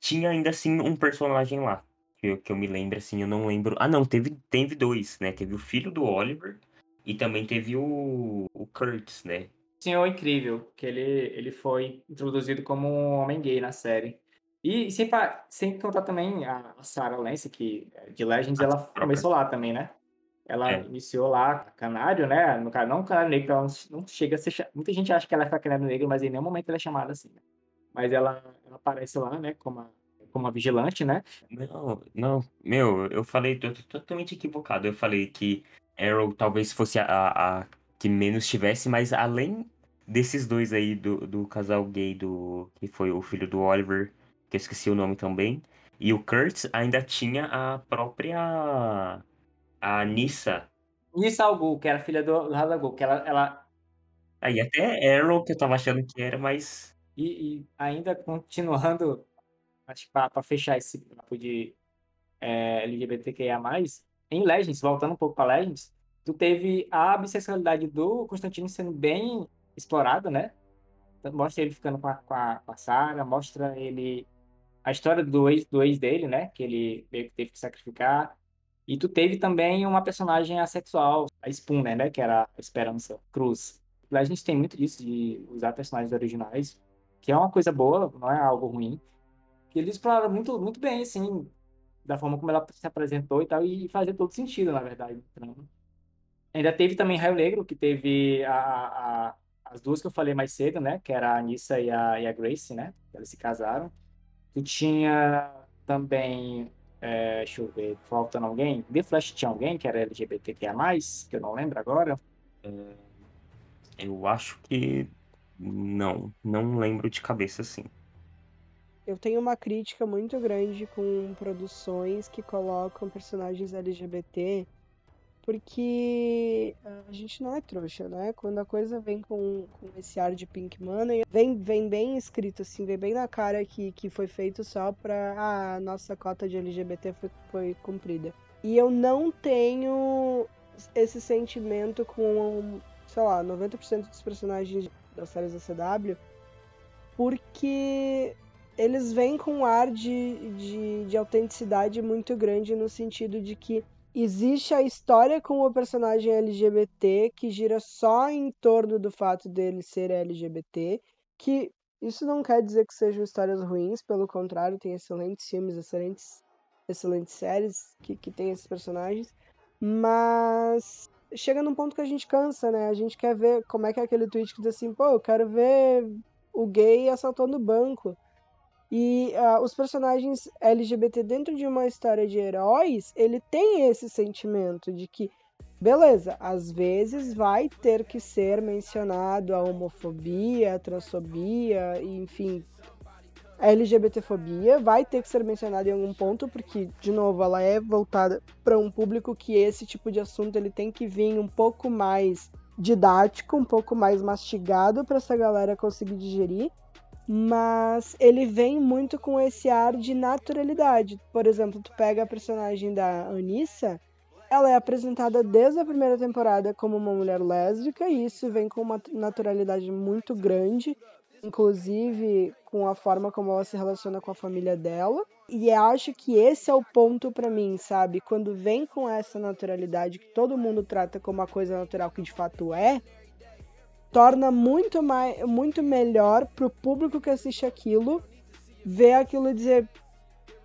tinha ainda assim um personagem lá. Que eu, que eu me lembro, assim, eu não lembro. Ah, não, teve, teve dois, né? Teve o filho do Oliver e também teve o, o Kurtz, né? Senhor Incrível, que ele, ele foi introduzido como um homem gay na série. E sem, sem contar também a, Sarah Lance, que é de Legends, A ela própria. começou lá também, né? Ela É. iniciou lá Canário, né? No caso, não Canário Negro, ela não, não chega a ser. Muita gente acha que ela é Canário Negro, mas em nenhum momento ela é chamada assim. né? Mas ela, ela aparece lá, né? Como a, como a vigilante, né? Não, não, meu, eu falei, eu tô totalmente equivocado. Eu falei que Arrow talvez fosse a, a, a que menos tivesse, mas além desses dois aí, do, do casal gay, do que foi o filho do Oliver, que eu esqueci o nome também, e o Kurtz ainda tinha a própria. A Nissa. Nissa Algu, que era filha do, Ghul, que ela, ela Aí até Arrow, que eu tava achando que era, mas. E, e ainda continuando, acho que para fechar esse papo de é, LGBTQIA+, em Legends, voltando um pouco para Legends, tu teve a bissexualidade do Constantino sendo bem explorada, né? Então, Mostra ele ficando com a, com a, com a Sarah, mostra ele a história do ex, do ex dele, né? Que ele meio que teve que sacrificar. E tu teve também uma personagem assexual, a Spooner, né? Que era a Esperança Cruz. Legends tem muito disso, de usar personagens originais que é uma coisa boa, não é algo ruim. Que eles exploraram muito, muito bem, assim, da forma como ela se apresentou e tal, e fazia todo sentido, na verdade. Então, ainda teve também Raio Negro, que teve a, a- a- as duas que eu falei mais cedo, né? Que era a Anissa e a, e a Grace, né? Elas se casaram. Tu tinha também, é, deixa eu ver, faltando alguém. The Flash tinha alguém que era LGBTQIA+, que eu não lembro agora. Eu acho que. Não, não lembro de cabeça assim. Eu tenho uma crítica muito grande com produções que colocam personagens LGBT, porque ah, a gente não é trouxa, né? Quando a coisa vem com, com esse ar de Pink Money, vem, vem bem escrito, assim, vem bem na cara que, que foi feito só pra. Ah, a nossa cota de LGBT foi, foi cumprida. E eu não tenho esse sentimento com, sei lá, 90% dos personagens das séries da CW, porque eles vêm com um ar de, de, de autenticidade muito grande no sentido de que existe a história com o personagem LGBT que gira só em torno do fato dele ser LGBT, que isso não quer dizer que sejam histórias ruins, pelo contrário, tem excelentes filmes, excelentes, excelentes séries que, que tem esses personagens, mas chega num ponto que a gente cansa, né? A gente quer ver como é que é aquele tweet que diz assim, pô, eu quero ver o gay assaltando o banco. E ah, os personagens LGBT dentro de uma história de heróis, ele tem esse sentimento de que, beleza, às vezes vai ter que ser mencionado a homofobia, a transfobia, enfim, a LGBTfobia vai ter que ser mencionada em algum ponto, porque, de novo, ela é voltada para um público que esse tipo de assunto ele tem que vir um pouco mais didático, um pouco mais mastigado para essa galera conseguir digerir mas ele vem muito com esse ar de naturalidade. Por exemplo, tu pega a personagem da Anissa, ela é apresentada desde a primeira temporada como uma mulher lésbica, e isso vem com uma naturalidade muito grande, inclusive com a forma como ela se relaciona com a família dela. E acho que esse é o ponto pra mim, sabe? Quando vem com essa naturalidade que todo mundo trata como uma coisa natural que de fato é, torna muito mais muito melhor pro público que assiste aquilo ver aquilo e dizer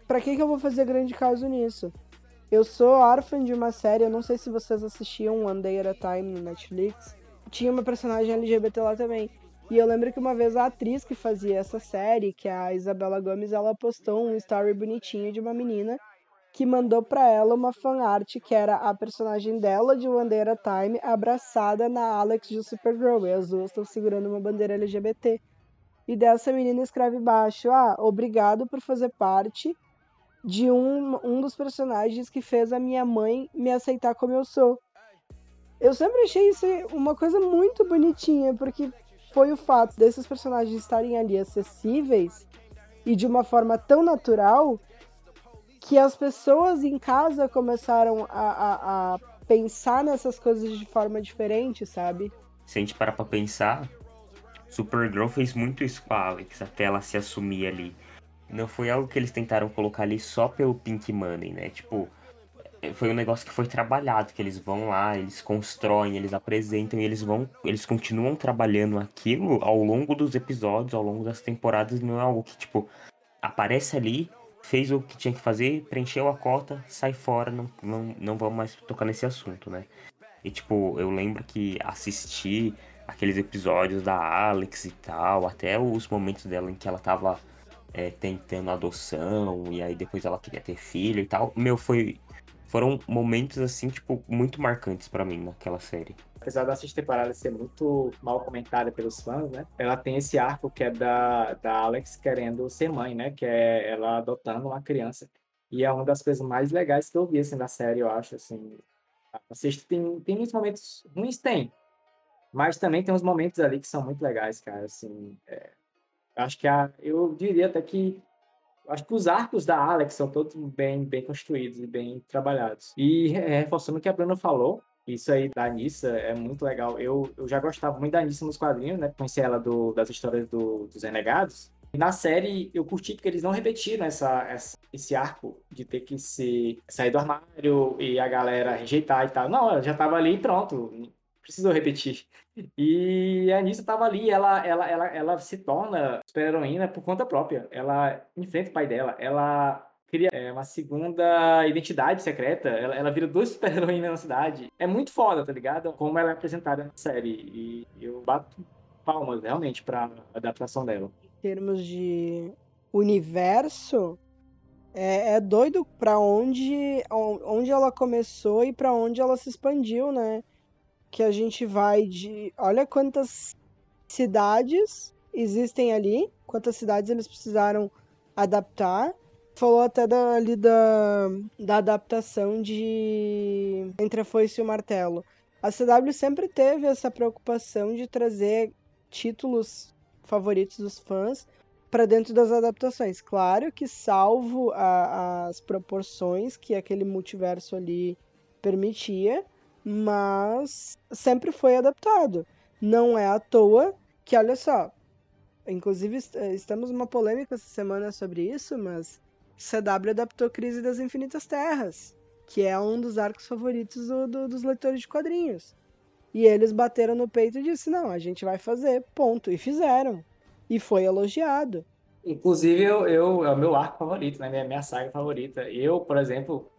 pra que que eu vou fazer grande caso nisso? Eu sou órfã de uma série, eu não sei se vocês assistiam One Day at a Time no Netflix. Tinha uma personagem LGBT lá também. E eu lembro que uma vez a atriz que fazia essa série, que é a Isabela Gomes, ela postou um story bonitinho de uma menina que mandou para ela uma fanart que era a personagem dela de One Day at a Time abraçada na Alex de Supergirl. E as duas estão segurando uma bandeira LGBT. E dessa menina escreve embaixo: Ah, obrigado por fazer parte de um, um dos personagens que fez a minha mãe me aceitar como eu sou. Eu sempre achei isso uma coisa muito bonitinha, porque foi o fato desses personagens estarem ali acessíveis e de uma forma tão natural que as pessoas em casa começaram a, a, a pensar nessas coisas de forma diferente, sabe? Se a gente parar pra pensar, Supergirl fez muito isso com a Alex, até ela se assumir ali. Não foi algo que eles tentaram colocar ali só pelo Pink Money, né? Tipo, foi um negócio que foi trabalhado, que eles vão lá, eles constroem, eles apresentam e eles vão, eles continuam trabalhando aquilo ao longo dos episódios, ao longo das temporadas, não é algo que tipo aparece ali fez o que tinha que fazer, preencheu a cota, sai fora, não, não, não vamos mais tocar nesse assunto, né? E tipo, eu lembro que assisti aqueles episódios da Alex e tal, até os momentos dela em que ela tava é, tentando adoção, e aí depois ela queria ter filho e tal. Meu, foi. Foram momentos assim, tipo, muito marcantes para mim naquela série apesar da sexta temporada ser muito mal comentada pelos fãs, né? Ela tem esse arco que é da, da Alex querendo ser mãe, né? Que é ela adotando uma criança. E é uma das coisas mais legais que eu vi, assim, da série, eu acho, assim. A sexta tem, tem muitos momentos ruins, tem. Mas também tem uns momentos ali que são muito legais, cara, assim. É, acho que a, eu diria até que acho que os arcos da Alex são todos bem, bem construídos e bem trabalhados. E reforçando o que a Bruna falou, isso aí da Anissa é muito legal. Eu, eu já gostava muito da Anissa nos quadrinhos, né? Conheci ela do, das histórias do, dos Renegados. E na série eu curti porque eles não repetiram essa, essa, esse arco de ter que se sair do armário e a galera rejeitar e tal. Não, ela já tava ali e pronto. Precisou repetir. E a Anissa tava ali, ela, ela, ela, ela se torna super-heroína por conta própria. Ela enfrenta o pai dela, ela cria é, uma segunda identidade secreta. Ela, ela vira duas super-heroínas na cidade. É muito foda, tá ligado? Como ela é apresentada na série. E eu bato palmas, realmente, pra adaptação dela. Em termos de universo, é, é doido pra onde, onde ela começou e pra onde ela se expandiu, né? Que a gente vai de. Olha quantas cidades existem ali, quantas cidades eles precisaram adaptar falou até da, ali da, da adaptação de Entre a Foice e o Martelo. A CW sempre teve essa preocupação de trazer títulos favoritos dos fãs para dentro das adaptações. Claro que, salvo a, as proporções que aquele multiverso ali permitia, mas sempre foi adaptado. Não é à toa que, olha só, inclusive estamos numa polêmica essa semana sobre isso, mas CW adaptou Crise das Infinitas Terras, que é um dos arcos favoritos do, do, dos leitores de quadrinhos. E eles bateram no peito e disseram: não, a gente vai fazer, ponto. E fizeram. E foi elogiado. Inclusive, eu, eu é o meu arco favorito, né? Minha, minha saga favorita. Eu, por exemplo,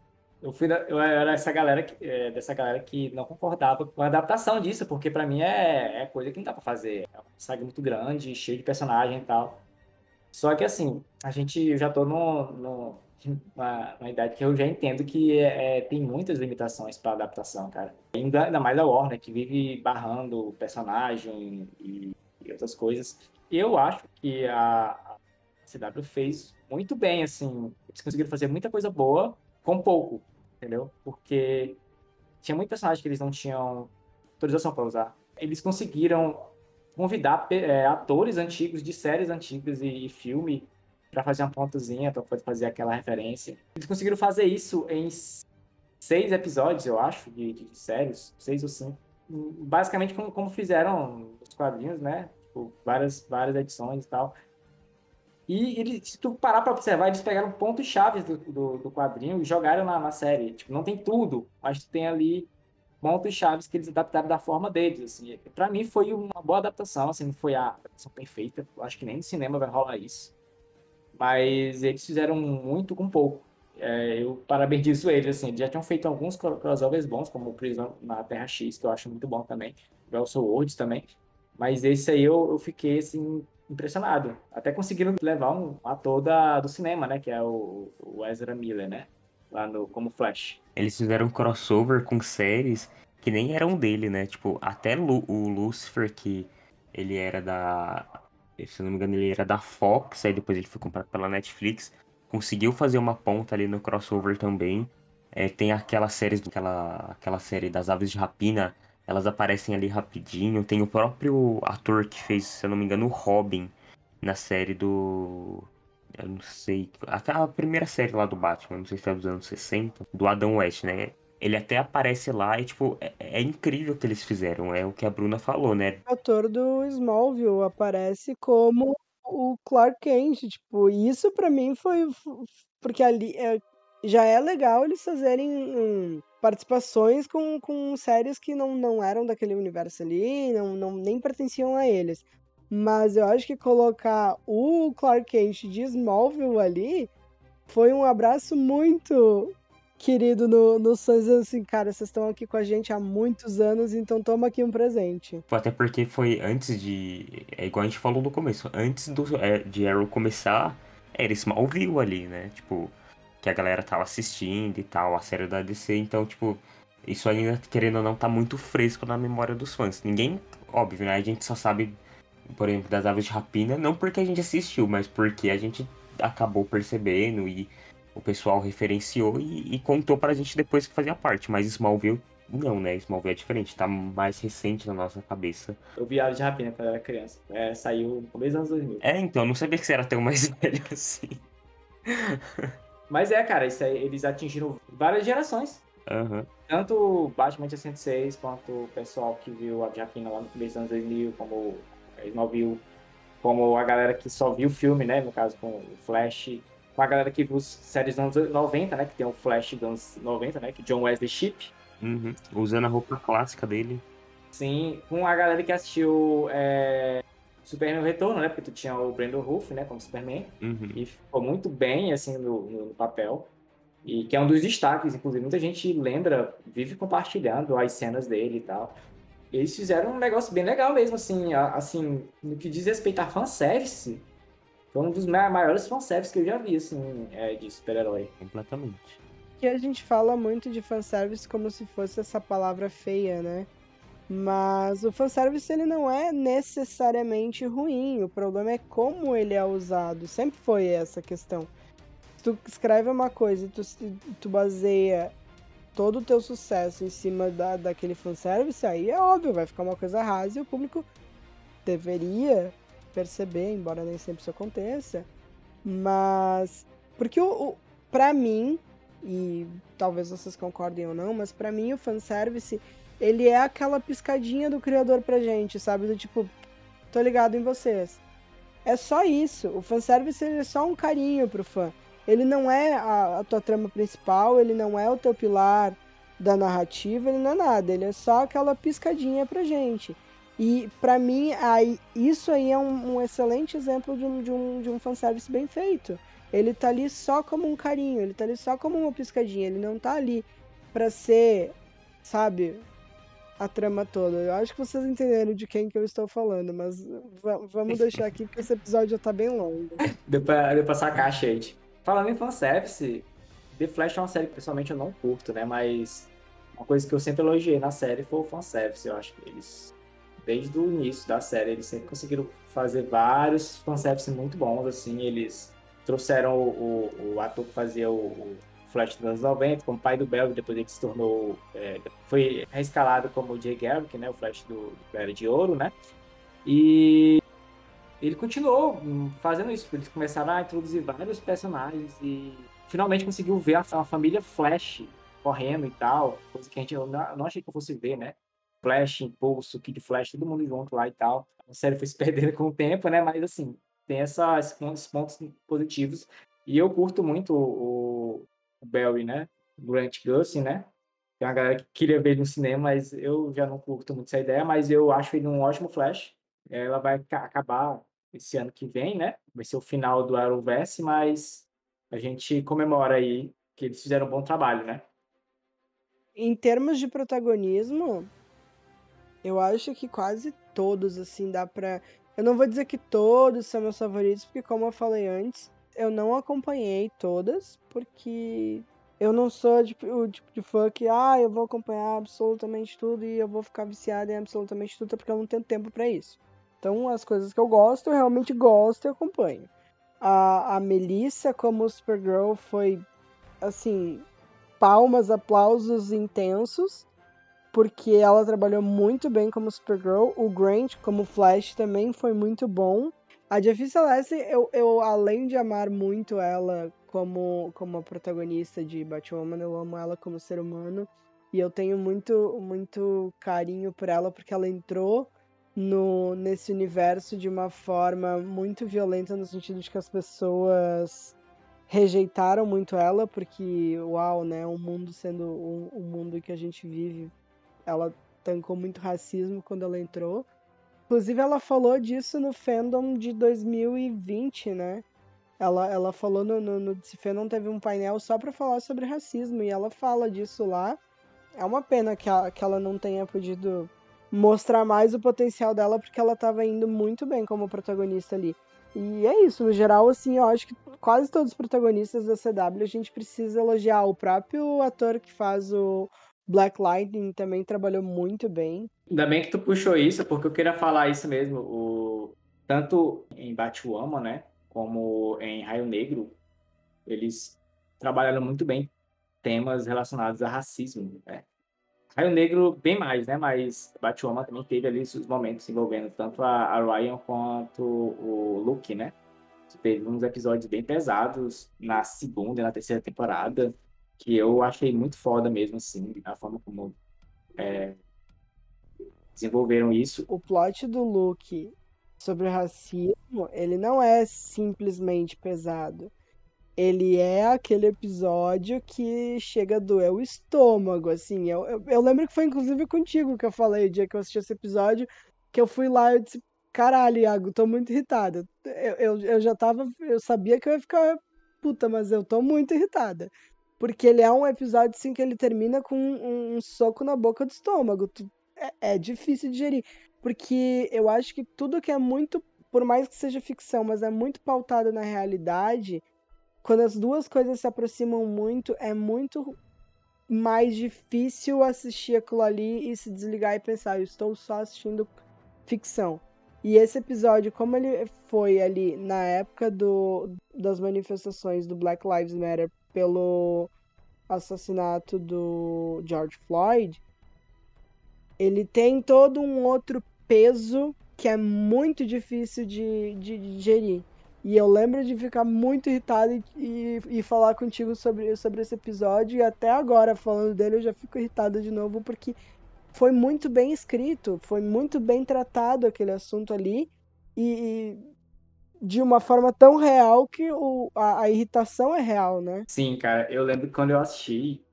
eu fui da, eu era essa galera que, é, dessa galera que não concordava com a adaptação disso, porque para mim é, é coisa que não dá para fazer. É uma saga muito grande, cheia de personagem e tal. Só que assim, a gente, eu já tô no, no, idade que eu já entendo que é, é tem muitas limitações para adaptação, cara. Ainda, ainda mais a Warner, que vive barrando personagem e, e outras coisas. Eu acho que a, a CW fez muito bem, assim. Eles conseguiram fazer muita coisa boa com pouco, entendeu? Porque tinha muito personagem que eles não tinham autorização para usar. Eles conseguiram convidar é, atores antigos de séries antigas e, e filme para fazer uma pontozinha, para fazer aquela referência. Eles conseguiram fazer isso em seis episódios, eu acho, de, de, de séries, seis ou cinco. Basicamente como, como fizeram os quadrinhos, né? Tipo, várias, várias edições e tal. E ele, se tu parar para observar, eles pegaram pontos chaves do, do, do, quadrinho e jogaram na, na série. Tipo, não tem tudo, mas tu tem ali pontos chaves que eles adaptaram da forma deles, assim. Para mim foi uma boa adaptação, assim, não foi a adaptação perfeita, acho que nem no cinema vai rolar isso. Mas eles fizeram muito com pouco. É, eu parabenizo eles, assim, já tinham feito alguns crossovers bons, como o Prisão na Terra X, que eu acho muito bom também, o Soul Worlds também, mas esse aí eu, eu fiquei, assim, impressionado. Até conseguiram levar um ator da, do cinema, né, que é o, o Ezra Miller, né, lá no como Flash. Eles fizeram um crossover com séries que nem eram dele, né? Tipo, até Lu o Lucifer, que ele era da. Se não me engano, ele era da Fox, aí depois ele foi comprado pela Netflix. Conseguiu fazer uma ponta ali no crossover também. É, tem aquelas séries, aquela, aquela série das aves de rapina, elas aparecem ali rapidinho. Tem o próprio ator que fez, se eu não me engano, o Robin na série do. Eu não sei. A primeira série lá do Batman, não sei se é dos anos 60, do Adam West, né? Ele até aparece lá e, tipo, é, é, incrível o que eles fizeram. É o que a Bruna falou, né? O ator do Smallville aparece como o Clark Kent, tipo, isso para mim foi. Porque ali é, já é legal eles fazerem um, participações com, com séries que não, não eram daquele universo ali, não, não nem pertenciam a eles. Mas eu acho que colocar o Clark Kent de Smallville ali foi um abraço muito querido no, no Suns, assim, cara, vocês estão aqui com a gente há muitos anos, então toma aqui um presente. Até porque foi antes de. É igual a gente falou no começo, antes do, é, de Arrow começar, era Smallville ali, né? Tipo, que a galera tava assistindo e tal, a série da DC, então, tipo, isso ainda, querendo ou não, tá muito fresco na memória dos fãs. Ninguém, óbvio, né? A gente só sabe, por exemplo, das aves de rapina, não porque a gente assistiu, mas porque a gente acabou percebendo e o pessoal referenciou e, e contou pra gente depois que fazia parte. Mas Smallville, não, né? Smallville é diferente, tá mais recente na nossa cabeça. Eu vi Aves de Rapina quando eu era criança. É, saiu no começo dos anos 2000. É, então, eu não sabia que você era tão mais [laughs] velho assim. Mas é, cara, isso aí, eles atingiram várias gerações. Uhum. Tanto o Batman 106, quanto o pessoal que viu a Japina lá no começo dos anos 2000, como Smallville, como a galera que só viu o filme, né? No caso, com o Flash, com a galera que viu séries dos anos 90, né? Que tem o Flash dos anos 90, né? Que John Wesley Shipp. Uhum. Usando a roupa clássica dele. Sim, com a galera que assistiu é, Superman Retorno, né? Porque tu tinha o Brandon Ruff, né? Como Superman. Uhum. E ficou muito bem, assim, no, no, papel. E que é um dos destaques, inclusive. Muita gente lembra, vive compartilhando as cenas dele e tal. Eles fizeram um negócio bem legal mesmo, assim, assim, no que diz respeito a fanservice foi um dos maiores fanservice que eu já vi, assim, é, de super-herói. Completamente. Que a gente fala muito de fanservice como se fosse essa palavra feia, né? Mas o fanservice ele não é necessariamente ruim, o problema é como ele é usado. Sempre foi essa questão. Se tu escreve uma coisa e tu, tu baseia todo o teu sucesso em cima da, daquele fanservice, aí é óbvio, vai ficar uma coisa rasa e o público deveria perceber, embora nem sempre isso aconteça. Mas. Porque o, o para mim, e talvez vocês concordem ou não, mas para mim o fanservice, ele é aquela piscadinha do criador pra gente, sabe? Do tipo, tô ligado em vocês. É só isso. O fanservice é só um carinho pro fã. Ele não é a, a tua trama principal, ele não é o teu pilar da narrativa, ele não é nada. Ele é só aquela piscadinha pra gente. E para mim, aí, isso aí é um, um, excelente exemplo de um, de, um, de um fanservice bem feito. Ele tá ali só como um carinho, ele tá ali só como uma piscadinha, ele não tá ali para ser, sabe, a trama toda. Eu acho que vocês entenderam de quem que eu estou falando, mas vamos deixar aqui porque esse episódio já tá bem longo. [laughs] Deu pra, deu pra sacar, Shade. Falando em fanservice, The Flash é uma série que pessoalmente eu não curto, né? Mas uma coisa que eu sempre elogiei na série foi o fanservice. Eu acho que eles desde o início da série, eles sempre conseguiram fazer vários fanservice muito bons, assim, eles trouxeram o, o, o ator que fazia o, o, Flash dos anos 90 como pai do Bell, depois ele se tornou, é, foi reescalado como o Jay Garrick, né, o Flash do, do Era de Ouro, né, e ele continuou fazendo isso, eles começaram a introduzir vários personagens e finalmente conseguiu ver a, a família Flash correndo e tal, coisa que a gente não, não achei que eu fosse ver, né, Flash, Impulso, Kid Flash, todo mundo junto lá e tal. A série foi se [laughs] perdendo com o tempo, né? Mas assim, tem essa, esses pontos, positivos. E eu curto muito o Barry, né? Grant Gustin, né? Tem uma galera que queria ver no cinema, mas eu já não curto muito essa ideia, mas eu acho ele um ótimo Flash. Ela vai acabar esse ano que vem, né? Vai ser o final do Arrowverse, mas a gente comemora aí que eles fizeram um bom trabalho, né? Em termos de protagonismo, eu acho que quase todos, assim, dá pra. Eu não vou dizer que todos são meus favoritos, porque, como eu falei antes, eu não acompanhei todas, porque eu não sou tipo, o tipo de fã que, ah, eu vou acompanhar absolutamente tudo e eu vou ficar viciado em absolutamente tudo porque eu não tenho tempo para isso. Então, as coisas que eu gosto, eu realmente gosto e acompanho. A, a Melissa como Supergirl foi, assim, palmas, aplausos intensos, porque ela trabalhou muito bem como Supergirl. O Grant como Flash também foi muito bom. A Jeffy Celeste, eu, eu além de amar muito ela como, como a protagonista de Batwoman, eu amo ela como ser humano. E eu tenho muito, muito carinho por ela, porque ela entrou no, nesse universo de uma forma muito violenta, no sentido de que as pessoas rejeitaram muito ela, porque, uau, né, o mundo sendo o, o mundo que a gente vive, ela tancou muito racismo quando ela entrou. Inclusive, ela falou disso no fandom de 2020, né? Ela, ela falou no, no, no Fandom, teve um painel só para falar sobre racismo, e ela fala disso lá. É uma pena que, a, que ela não tenha podido mostrar mais o potencial dela, porque ela estava indo muito bem como protagonista ali. E é isso, no geral, assim, eu acho que quase todos os protagonistas da CW a gente precisa elogiar. O próprio ator que faz o Black Lightning também trabalhou muito bem. Ainda bem que tu puxou isso, porque eu queria falar isso mesmo. O... Tanto em Batwoman, né, como em Raio Negro, eles trabalharam muito bem temas relacionados a racismo, né? Raio Negro bem mais, né? Mas Batwoman também teve ali seus momentos envolvendo tanto a, Ryan quanto o Luke, né? Teve uns episódios bem pesados na segunda e na terceira temporada, que eu achei muito foda mesmo, assim, a forma como é, desenvolveram isso. O plot do Luke sobre racismo, ele não é simplesmente pesado ele é aquele episódio que chega a doer o estômago, assim. Eu, eu, eu, lembro que foi inclusive contigo que eu falei o dia que eu assisti esse episódio, que eu fui lá e disse, caralho, Iago, tô muito irritada. Eu, eu, eu já tava, eu sabia que eu ia ficar puta, mas eu tô muito irritada. Porque ele é um episódio, assim, que ele termina com um, um soco na boca do estômago. É, é difícil de gerir. Porque eu acho que tudo que é muito, por mais que seja ficção, mas é muito pautado na realidade quando as duas coisas se aproximam muito, é muito mais difícil assistir aquilo ali e se desligar e pensar, eu estou só assistindo ficção. E esse episódio, como ele foi ali na época do, das manifestações do Black Lives Matter pelo assassinato do George Floyd, ele tem todo um outro peso que é muito difícil de, de digerir. E eu lembro de ficar muito irritado e, e, e, falar contigo sobre, sobre esse episódio. E até agora, falando dele, eu já fico irritado de novo, porque foi muito bem escrito, foi muito bem tratado aquele assunto ali. E, de uma forma tão real que o, a, a, irritação é real, né? Sim, cara. Eu lembro que quando eu assisti,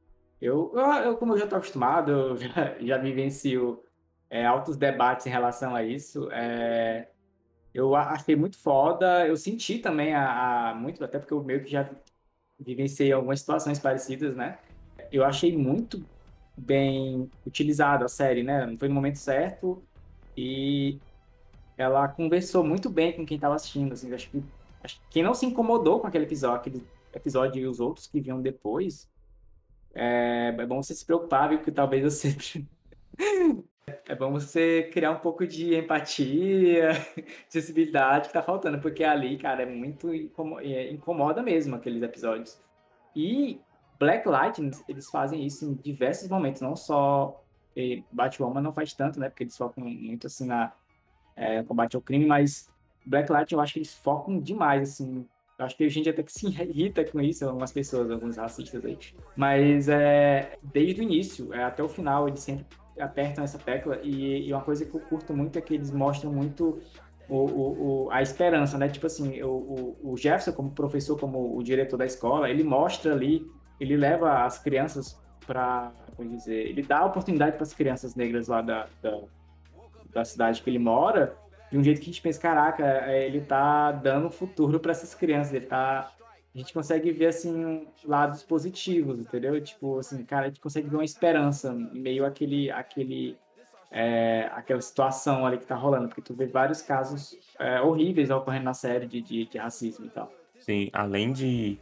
eu, eu, como eu já tô acostumado, eu [laughs] já, já vivencio é, altos debates em relação a isso. É, eu achei muito foda. Eu senti também a, a, muito, até porque eu meio que já vivenciei algumas situações parecidas, né? Eu achei muito bem utilizado a série, né? Foi no momento certo e ela conversou muito bem com quem estava assistindo. Assim, acho que, acho que quem não se incomodou com aquele episódio, aquele episódio e os outros que vinham depois, é, é bom você se preocupar, viu? Que talvez você [laughs] É bom você criar um pouco de empatia, [laughs] sensibilidade que tá faltando, porque ali, cara, é muito é, incomoda mesmo aqueles episódios. E Black Lightning, eles fazem isso em diversos momentos, não só Batwoman não faz tanto, né, porque eles focam muito, assim, na é, combate ao crime, mas Black Lightning eu acho que eles focam demais, assim, eu acho que a gente até que se irrita com isso, algumas pessoas, alguns racistas aí. Mas é, desde o início é, até o final, eles sempre apertam essa tecla e, e, uma coisa que eu curto muito é que eles mostram muito o, o, o a esperança, né? Tipo assim, o, Jefferson como professor, como o diretor da escola, ele mostra ali, ele leva as crianças para, como dizer, ele dá oportunidade para as crianças negras lá da, da, da cidade que ele mora, de um jeito que a gente pensa, caraca, é, ele tá dando futuro para essas crianças, ele tá a gente consegue ver, assim, lados positivos, entendeu? Tipo, assim, cara, a gente consegue ver uma esperança meio àquele, àquele, é, aquela situação ali que tá rolando, porque tu vê vários casos é, horríveis ocorrendo na série de, de, de, racismo e tal. Sim, além de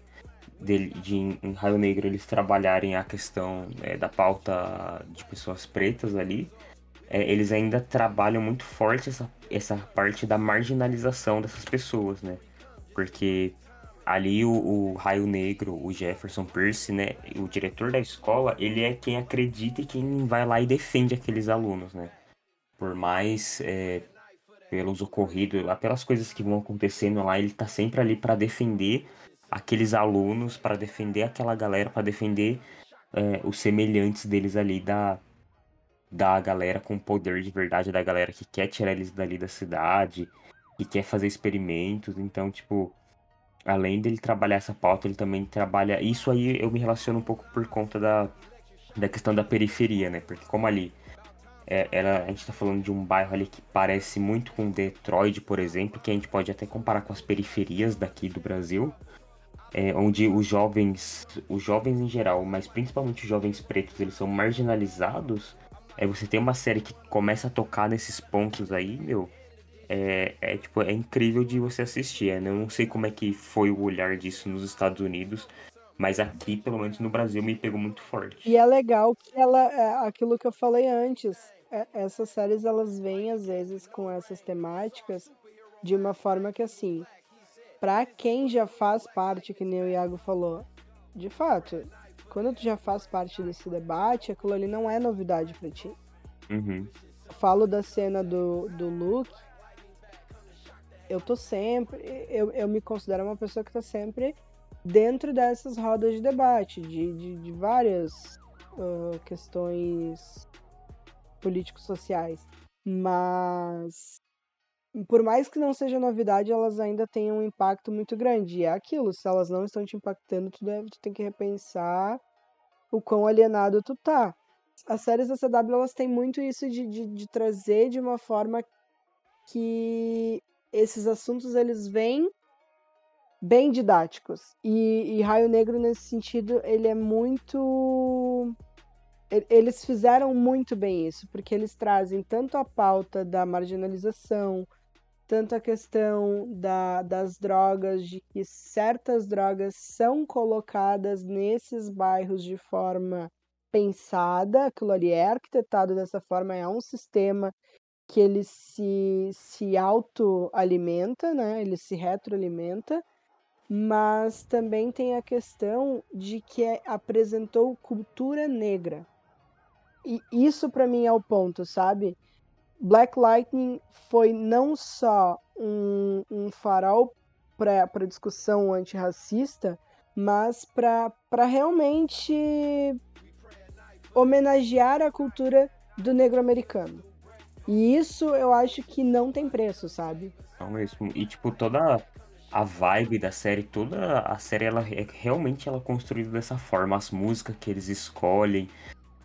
dele, de em Raio Negro eles trabalharem a questão é, da pauta de pessoas pretas ali, é, eles ainda trabalham muito forte essa, essa parte da marginalização dessas pessoas, né? Porque ali o, o, Raio Negro, o Jefferson Pierce, né, o diretor da escola, ele é quem acredita e quem vai lá e defende aqueles alunos, né? Por mais é, pelos ocorridos, pelas coisas que vão acontecendo lá, ele tá sempre ali para defender aqueles alunos, para defender aquela galera, para defender é, os semelhantes deles ali da da galera com poder de verdade, da galera que quer tirar eles dali da cidade, que quer fazer experimentos. Então, tipo, além dele trabalhar essa pauta, ele também trabalha. Isso aí eu me relaciono um pouco por conta da, da questão da periferia, né? Porque como ali é, ela, a gente tá falando de um bairro ali que parece muito com Detroit, por exemplo, que a gente pode até comparar com as periferias daqui do Brasil. É, onde os jovens, os jovens em geral, mas principalmente os jovens pretos, eles são marginalizados. É, você tem uma série que começa a tocar nesses pontos aí, meu, é, é, tipo, é incrível de você assistir. Né? Eu não sei como é que foi o olhar disso nos Estados Unidos, mas aqui, pelo menos no Brasil, me pegou muito forte. E é legal que ela, é aquilo que eu falei antes, é, essas séries elas vêm às vezes com essas temáticas de uma forma que assim, para quem já faz parte, que nem o Iago falou, de fato, quando tu já faz parte desse debate, aquilo ali não é novidade para ti. Uhum. Eu falo da cena do, do Luke, eu tô sempre. Eu, eu me considero uma pessoa que tá sempre dentro dessas rodas de debate, de, de, de várias uh, questões políticos sociais. Mas por mais que não seja novidade, elas ainda têm um impacto muito grande. E é aquilo, se elas não estão te impactando, tu, deve, tu tem que repensar o quão alienado tu tá. As séries da CW, elas têm muito isso de, de, de trazer de uma forma que esses assuntos eles vêm bem didáticos. E, e, Raio Negro, nesse sentido, ele é muito. Eles fizeram muito bem isso, porque eles trazem tanto a pauta da marginalização, tanto a questão da, das drogas, de que certas drogas são colocadas nesses bairros de forma pensada, aquilo ali é arquitetado dessa forma, é um sistema que ele se, se autoalimenta, né? ele se retroalimenta, mas também tem a questão de que é, apresentou cultura negra. E isso para mim é o ponto, sabe? Black Lightning foi não só um, um farol para discussão antirracista, mas para realmente homenagear a cultura do negro americano. E isso eu acho que não tem preço, sabe? Não mesmo. E tipo, toda a vibe da série, toda a série, ela é realmente ela é construída dessa forma. As músicas que eles escolhem,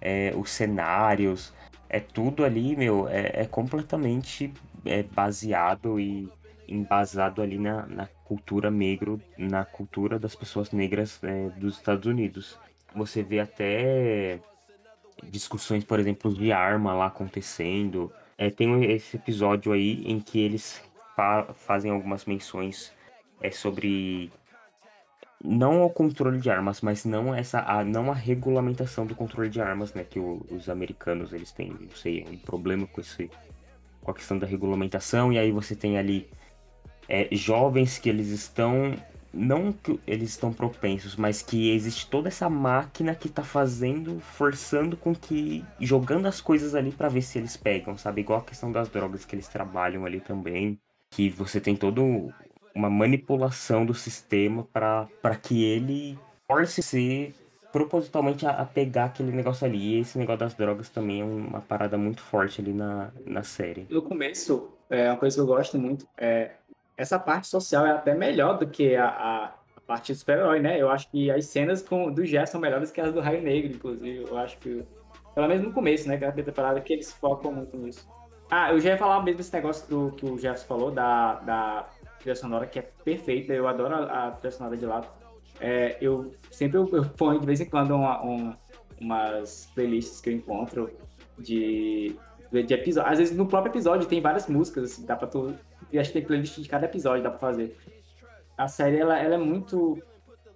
é, os cenários, é tudo ali, meu, é, é completamente é, baseado e embasado ali na, na cultura negro, na cultura das pessoas negras é, dos Estados Unidos. Você vê até discussões, por exemplo, de arma lá acontecendo, é, tem esse episódio aí em que eles fa fazem algumas menções é, sobre não o controle de armas, mas não essa a, não a regulamentação do controle de armas, né? Que o, os americanos eles têm, não sei, um problema com esse com a questão da regulamentação e aí você tem ali é, jovens que eles estão não que eles estão propensos, mas que existe toda essa máquina que tá fazendo, forçando com que. jogando as coisas ali para ver se eles pegam, sabe? Igual a questão das drogas que eles trabalham ali também. Que você tem toda uma manipulação do sistema para que ele force ser propositalmente a, a, pegar aquele negócio ali. E esse negócio das drogas também é uma parada muito forte ali na, na série. No começo, é uma coisa que eu gosto muito é essa parte social é até melhor do que a, a, parte do super-herói, né? Eu acho que as cenas com, do Jeff são melhores que as do Raio Negro, inclusive. Eu acho que. Pelo menos no começo, né? Que é a temporada que eles focam muito nisso. Ah, eu já ia falar mesmo desse negócio do que o Jeff falou, da, da trilha sonora, que é perfeita. Eu adoro a, a trilha sonora de lá. É, eu sempre eu, eu, ponho de vez em quando uma, um, umas playlists que eu encontro de, de, de episódio. Às vezes no próprio episódio tem várias músicas, assim, dá pra tu acho que tem playlist de cada episódio, dá pra fazer. A série, ela, ela é muito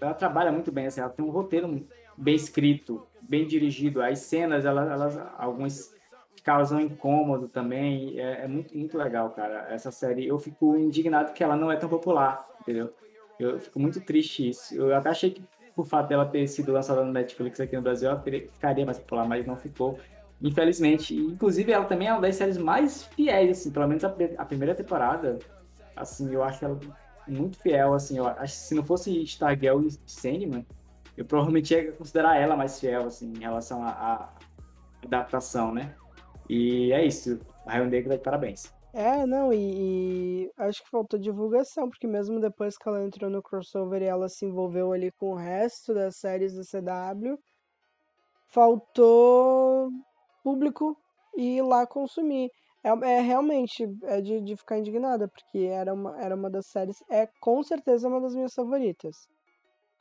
ela trabalha muito bem, assim, ela tem um roteiro bem escrito, bem dirigido. As cenas, elas, elas algumas causam incômodo também. É, é, muito, muito legal, cara. Essa série, eu fico indignado que ela não é tão popular, entendeu? Eu fico muito triste isso. Eu até achei que, por fato dela ter sido lançada no Netflix aqui no Brasil, ela ficaria mais popular, mas não ficou. Infelizmente. Inclusive, ela também é uma das séries mais fiéis, assim, pelo menos a, a primeira temporada. Assim, eu acho ela muito fiel, assim. Eu acho se não fosse Stargirl e Sandman, eu provavelmente ia considerar ela mais fiel, assim, em relação à adaptação, né? E é isso. A Raio Negro de parabéns. É, não, e, e, acho que faltou divulgação, porque mesmo depois que ela entrou no crossover e ela se envolveu ali com o resto das séries da CW, faltou público ir lá consumir. É, é realmente é de, de ficar indignada, porque era uma, era uma das séries, é com certeza uma das minhas favoritas.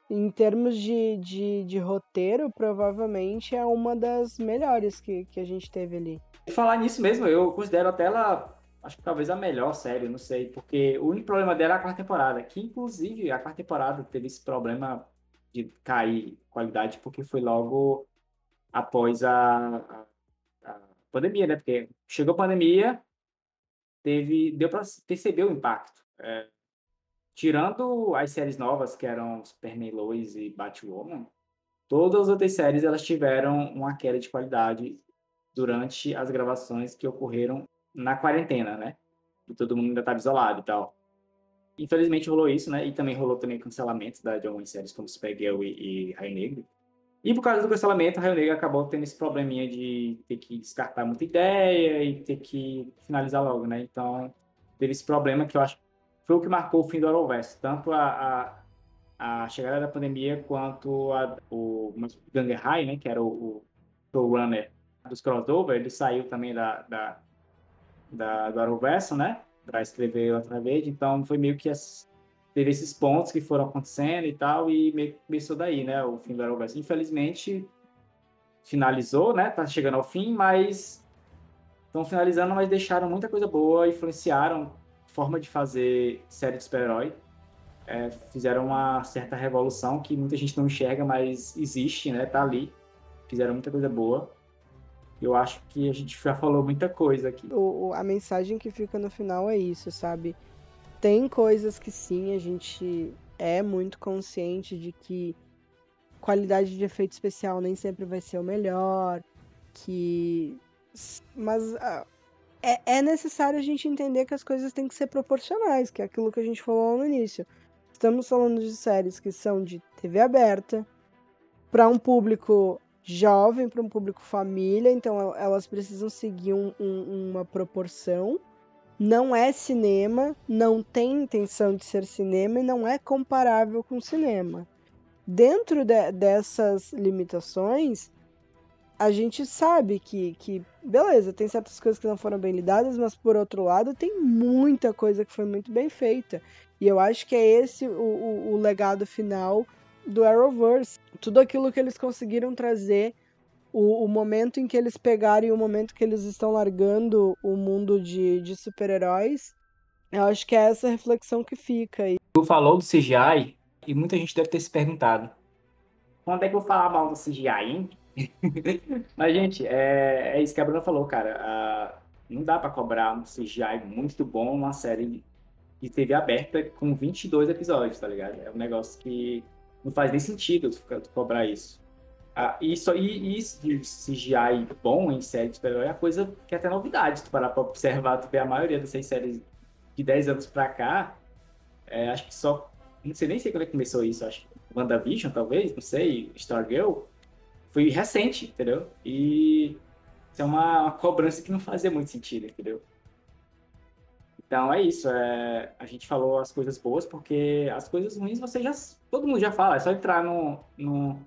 Em termos de, de, de roteiro, provavelmente é uma das melhores que, que a gente teve ali. Falar nisso mesmo, eu considero até ela, acho que talvez a melhor série, não sei, porque o único problema dela é a quarta temporada, que inclusive a quarta temporada teve esse problema de cair qualidade, porque foi logo após a, a, a pandemia, né? Porque chegou a pandemia, teve, deu para perceber o impacto. É, tirando as séries novas, que eram Superman Lois e Batwoman, todas as outras séries elas tiveram uma queda de qualidade durante as gravações que ocorreram na quarentena, né? Todo mundo ainda estava isolado e tal. Infelizmente rolou isso, né? E também rolou também cancelamento de algumas séries como Supergirl e, e Raio Negro. E por causa do cancelamento, a Raio Negro acabou tendo esse probleminha de ter que descartar muita ideia e ter que finalizar logo, né? Então, teve esse problema que eu acho foi o que marcou o fim do Arrowverse, tanto a, a, a, chegada da pandemia quanto a, o Ganger High, né, que era o, o runner dos crossover, ele saiu também da, da, da do Arrowverse, né, para escrever outra vez, então foi meio que as, teve esses pontos que foram acontecendo e tal, e meio que começou daí, né, o fim do Arrowverse. Infelizmente, finalizou, né, tá chegando ao fim, mas estão finalizando, mas deixaram muita coisa boa, influenciaram forma de fazer série de super-herói. É, fizeram uma certa revolução que muita gente não enxerga, mas existe, né? Tá ali. Fizeram muita coisa boa. Eu acho que a gente já falou muita coisa aqui. O, a mensagem que fica no final é isso, sabe? Tem coisas que sim, a gente é muito consciente de que qualidade de efeito especial nem sempre vai ser o melhor, que mas uh, é, é necessário a gente entender que as coisas têm que ser proporcionais, que é aquilo que a gente falou no início. Estamos falando de séries que são de TV aberta, para um público jovem, para um público família, então elas precisam seguir um, um, uma proporção. Não é cinema, não tem intenção de ser cinema e não é comparável com cinema. Dentro de, dessas limitações, a gente sabe que, que, beleza, tem certas coisas que não foram bem lidadas, mas por outro lado, tem muita coisa que foi muito bem feita. E eu acho que é esse o, o, o legado final do Arrowverse. Tudo aquilo que eles conseguiram trazer, o, o, momento em que eles pegaram e o momento que eles estão largando o mundo de, de super-heróis, eu acho que é essa reflexão que fica. aí. Tu falou do CGI e muita gente deve ter se perguntado. Quando é que eu falar mal do CGI, hein? [laughs] Mas, gente, é, é isso que a Bruna falou, cara. Uh, não dá para cobrar um CGI muito bom numa série de TV aberta com 22 episódios, tá ligado? É um negócio que não faz nem sentido tu, cobrar isso. Uh, isso e de CGI bom em série de super-herói é coisa que é até novidade. Tu parar pra observar, tu vê a maioria dessas séries de 10 anos pra cá, é, acho que só. Não sei nem sei quando é que começou isso, acho que WandaVision, talvez, não sei, Stargirl foi recente, entendeu? E isso é uma, uma, cobrança que não fazia muito sentido, entendeu? Então é isso. É, a gente falou as coisas boas porque as coisas ruins você já todo mundo já fala. É só entrar no, no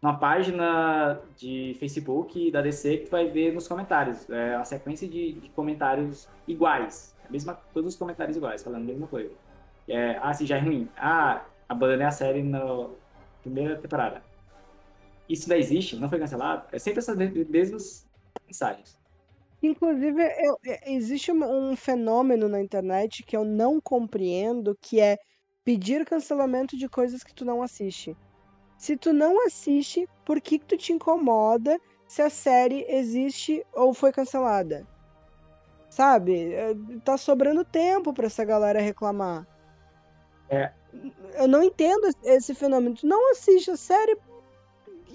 numa página de Facebook da DC que tu vai ver nos comentários. É uma sequência de, de comentários iguais. A mesma, todos os comentários iguais, falando a mesma coisa. É, ah, se já é ruim. Ah, abandonei a série na primeira temporada isso ainda existe, não foi cancelado, é sempre essas mesmas mensagens. Inclusive, eu, é, existe um fenômeno na internet que eu não compreendo, que é pedir cancelamento de coisas que tu não assiste. Se tu não assiste, por que, que tu te incomoda se a série existe ou foi cancelada? Sabe? É, tá sobrando tempo pra essa galera reclamar. É. Eu não entendo esse fenômeno. Tu não assiste a série.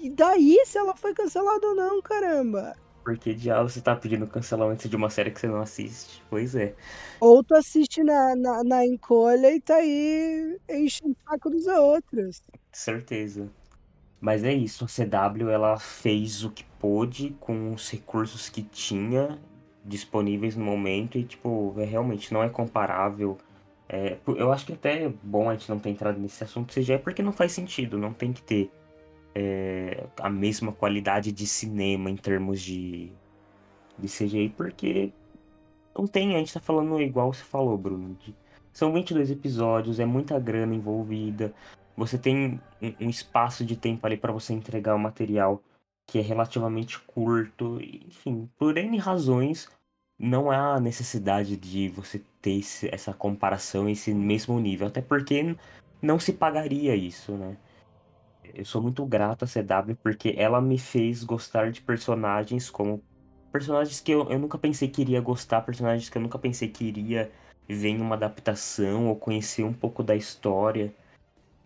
E daí se ela foi cancelada ou não, caramba? Por que diabo você tá pedindo cancelamento de uma série que você não assiste? Pois é. Ou tu assiste na, na, na encolha e tá aí enchendo o saco dos outros. Certeza. Mas é isso, a CW ela fez o que pôde com os recursos que tinha disponíveis no momento e, tipo, é, realmente não é comparável. É, eu acho que até é bom a gente não ter entrado nesse assunto CGI porque não faz sentido, não tem que ter é, a mesma qualidade de cinema em termos de, de CGI, porque não tem, a gente tá falando igual você falou, Bruno. De, são 22 episódios, é muita grana envolvida. Você tem um, um espaço de tempo ali para você entregar o material que é relativamente curto. Enfim, por N razões, não há necessidade de você ter esse, essa comparação, esse mesmo nível. Até porque não se pagaria isso, né? Eu sou muito grato a CW porque ela me fez gostar de personagens como personagens que eu, eu nunca pensei que iria gostar, personagens que eu nunca pensei que iria ver em uma adaptação ou conhecer um pouco da história.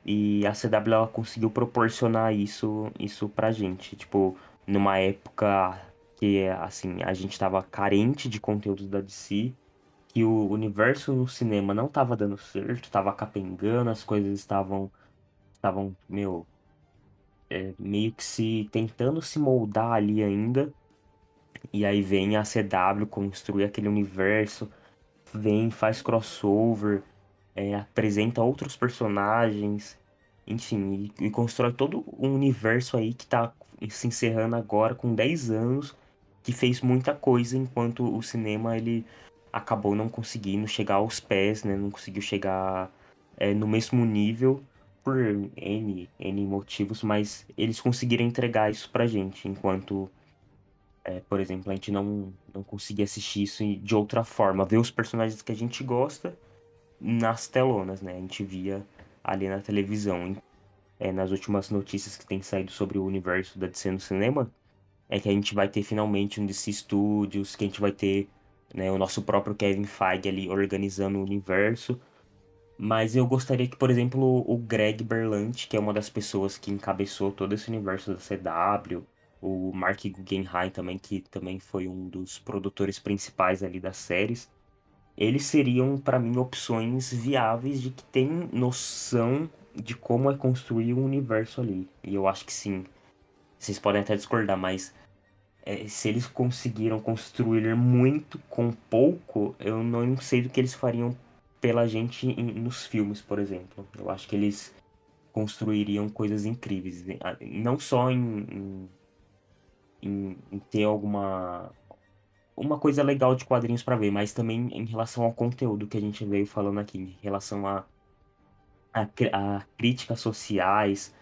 E a CW ela conseguiu proporcionar isso, isso pra gente. Tipo, numa época que assim, a gente tava carente de conteúdos da DC, que o universo no cinema não tava dando certo, tava capengando, as coisas estavam estavam, meu, é, meio que se tentando se moldar ali ainda. E aí vem a CW construir aquele universo, vem, faz crossover, é, apresenta outros personagens, enfim, e, e, constrói todo um universo aí que tá se encerrando agora com 10 anos, que fez muita coisa enquanto o cinema ele acabou não conseguindo chegar aos pés, né? Não conseguiu chegar é, no mesmo nível por N, N motivos, mas eles conseguiram entregar isso pra gente, enquanto, é, por exemplo, a gente não, não conseguia assistir isso de outra forma, ver os personagens que a gente gosta nas telonas, né? A gente via ali na televisão. É, nas últimas notícias que tem saído sobre o universo da DC no cinema, é que a gente vai ter finalmente um DC Studios, que a gente vai ter né, o nosso próprio Kevin Feige ali organizando o universo. Mas eu gostaria que, por exemplo, o Greg Berlanti, que é uma das pessoas que encabeçou todo esse universo da CW, o Mark Guggenheim também, que também foi um dos produtores principais ali das séries, eles seriam, para mim, opções viáveis de que tem noção de como é construir um universo ali. E eu acho que sim. Vocês podem até discordar, mas é, se eles conseguiram construir muito com pouco, eu não sei do que eles fariam pela gente em, nos filmes, por exemplo. Eu acho que eles construiriam coisas incríveis. Né? Ah, não só em, em, em ter alguma uma coisa legal de quadrinhos para ver, mas também em relação ao conteúdo que a gente veio falando aqui, em relação a, a, a críticas sociais,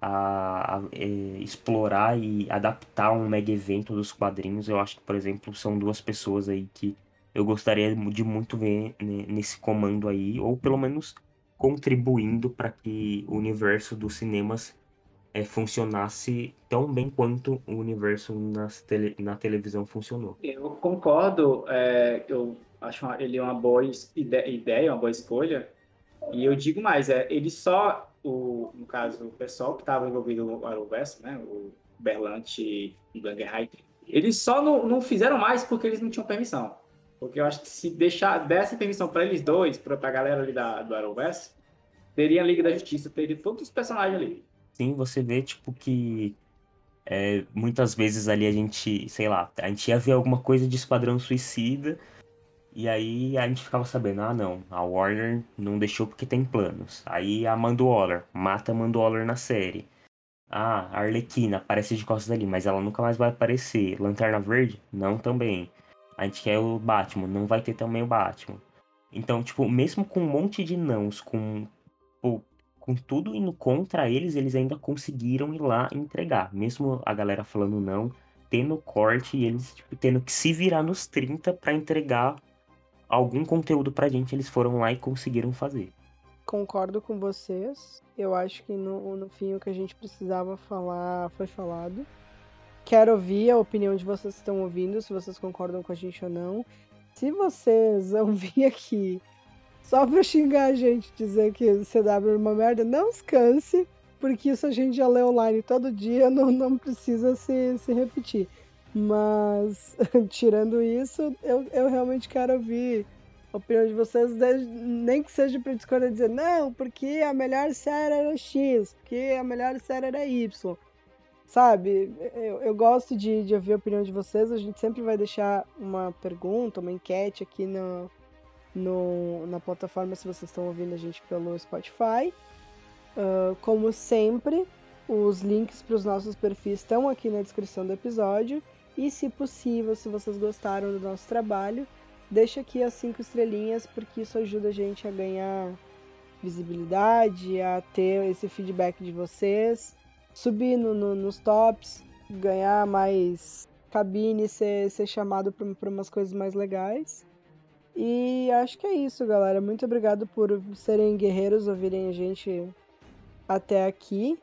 a, a é, explorar e adaptar um mega evento dos quadrinhos. Eu acho que, por exemplo, são duas pessoas aí que eu gostaria de muito ver nesse comando aí, ou pelo menos contribuindo para que o universo dos cinemas é, funcionasse tão bem quanto o universo tele, na televisão funcionou. Eu concordo, é, eu acho ele uma boa ideia, uma boa escolha, e eu digo mais, é, ele só, o, no caso, o pessoal que estava envolvido no Arrowverse, né, o Berlante e o Guggenheim, eles só não, não fizeram mais porque eles não tinham permissão. Porque eu acho que se deixar, desse permissão para eles dois, para a galera ali da, do Arrowverse, teria a Liga da Justiça, teria todos os personagens ali. Sim, você vê, tipo, que é, muitas vezes ali a gente, sei lá, a gente ia ver alguma coisa de Esquadrão Suicida, e aí a gente ficava sabendo, ah não, a Warner não deixou porque tem planos. Aí a Amanda Waller, mata a Amanda Waller na série. Ah, a Arlequina aparece de costas ali, mas ela nunca mais vai aparecer. Lanterna Verde? Não também. A gente quer o Batman, não vai ter também o Batman. Então, tipo, mesmo com um monte de nãos, com, com tudo indo contra eles, eles ainda conseguiram ir lá entregar. Mesmo a galera falando não, tendo corte e eles tipo, tendo que se virar nos 30 para entregar algum conteúdo pra gente, eles foram lá e conseguiram fazer. concordo com vocês. Eu acho que no, no fim o que a gente precisava falar foi falado. Quero ouvir a opinião de vocês que estão ouvindo, se vocês concordam com a gente ou não. Se vocês [laughs] vão vir aqui só pra xingar a gente, dizer que o CW é uma merda, não escanse, porque isso a gente já lê online todo dia, [laughs] não, não precisa se, se repetir. Mas, [laughs] tirando isso, eu, eu realmente quero ouvir a opinião de vocês, nem que seja para discordar dizer, não, porque a melhor série era X, porque a melhor série era Y. Sabe, eu, eu gosto de, de ouvir a opinião de vocês, a gente sempre vai deixar uma pergunta, uma enquete aqui no, no, na plataforma se vocês estão ouvindo a gente pelo Spotify. Uh, como sempre, os links para os nossos perfis estão aqui na descrição do episódio. E se possível, se vocês gostaram do nosso trabalho, deixa aqui as cinco estrelinhas, porque isso ajuda a gente a ganhar visibilidade, a ter esse feedback de vocês, subir no, no, nos tops, ganhar mais cabine, ser, ser chamado para umas coisas mais legais. E acho que é isso, galera. Muito obrigado por serem guerreiros, ouvirem a gente até aqui.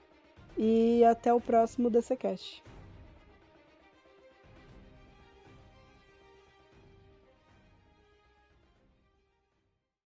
E até o próximo DCCast.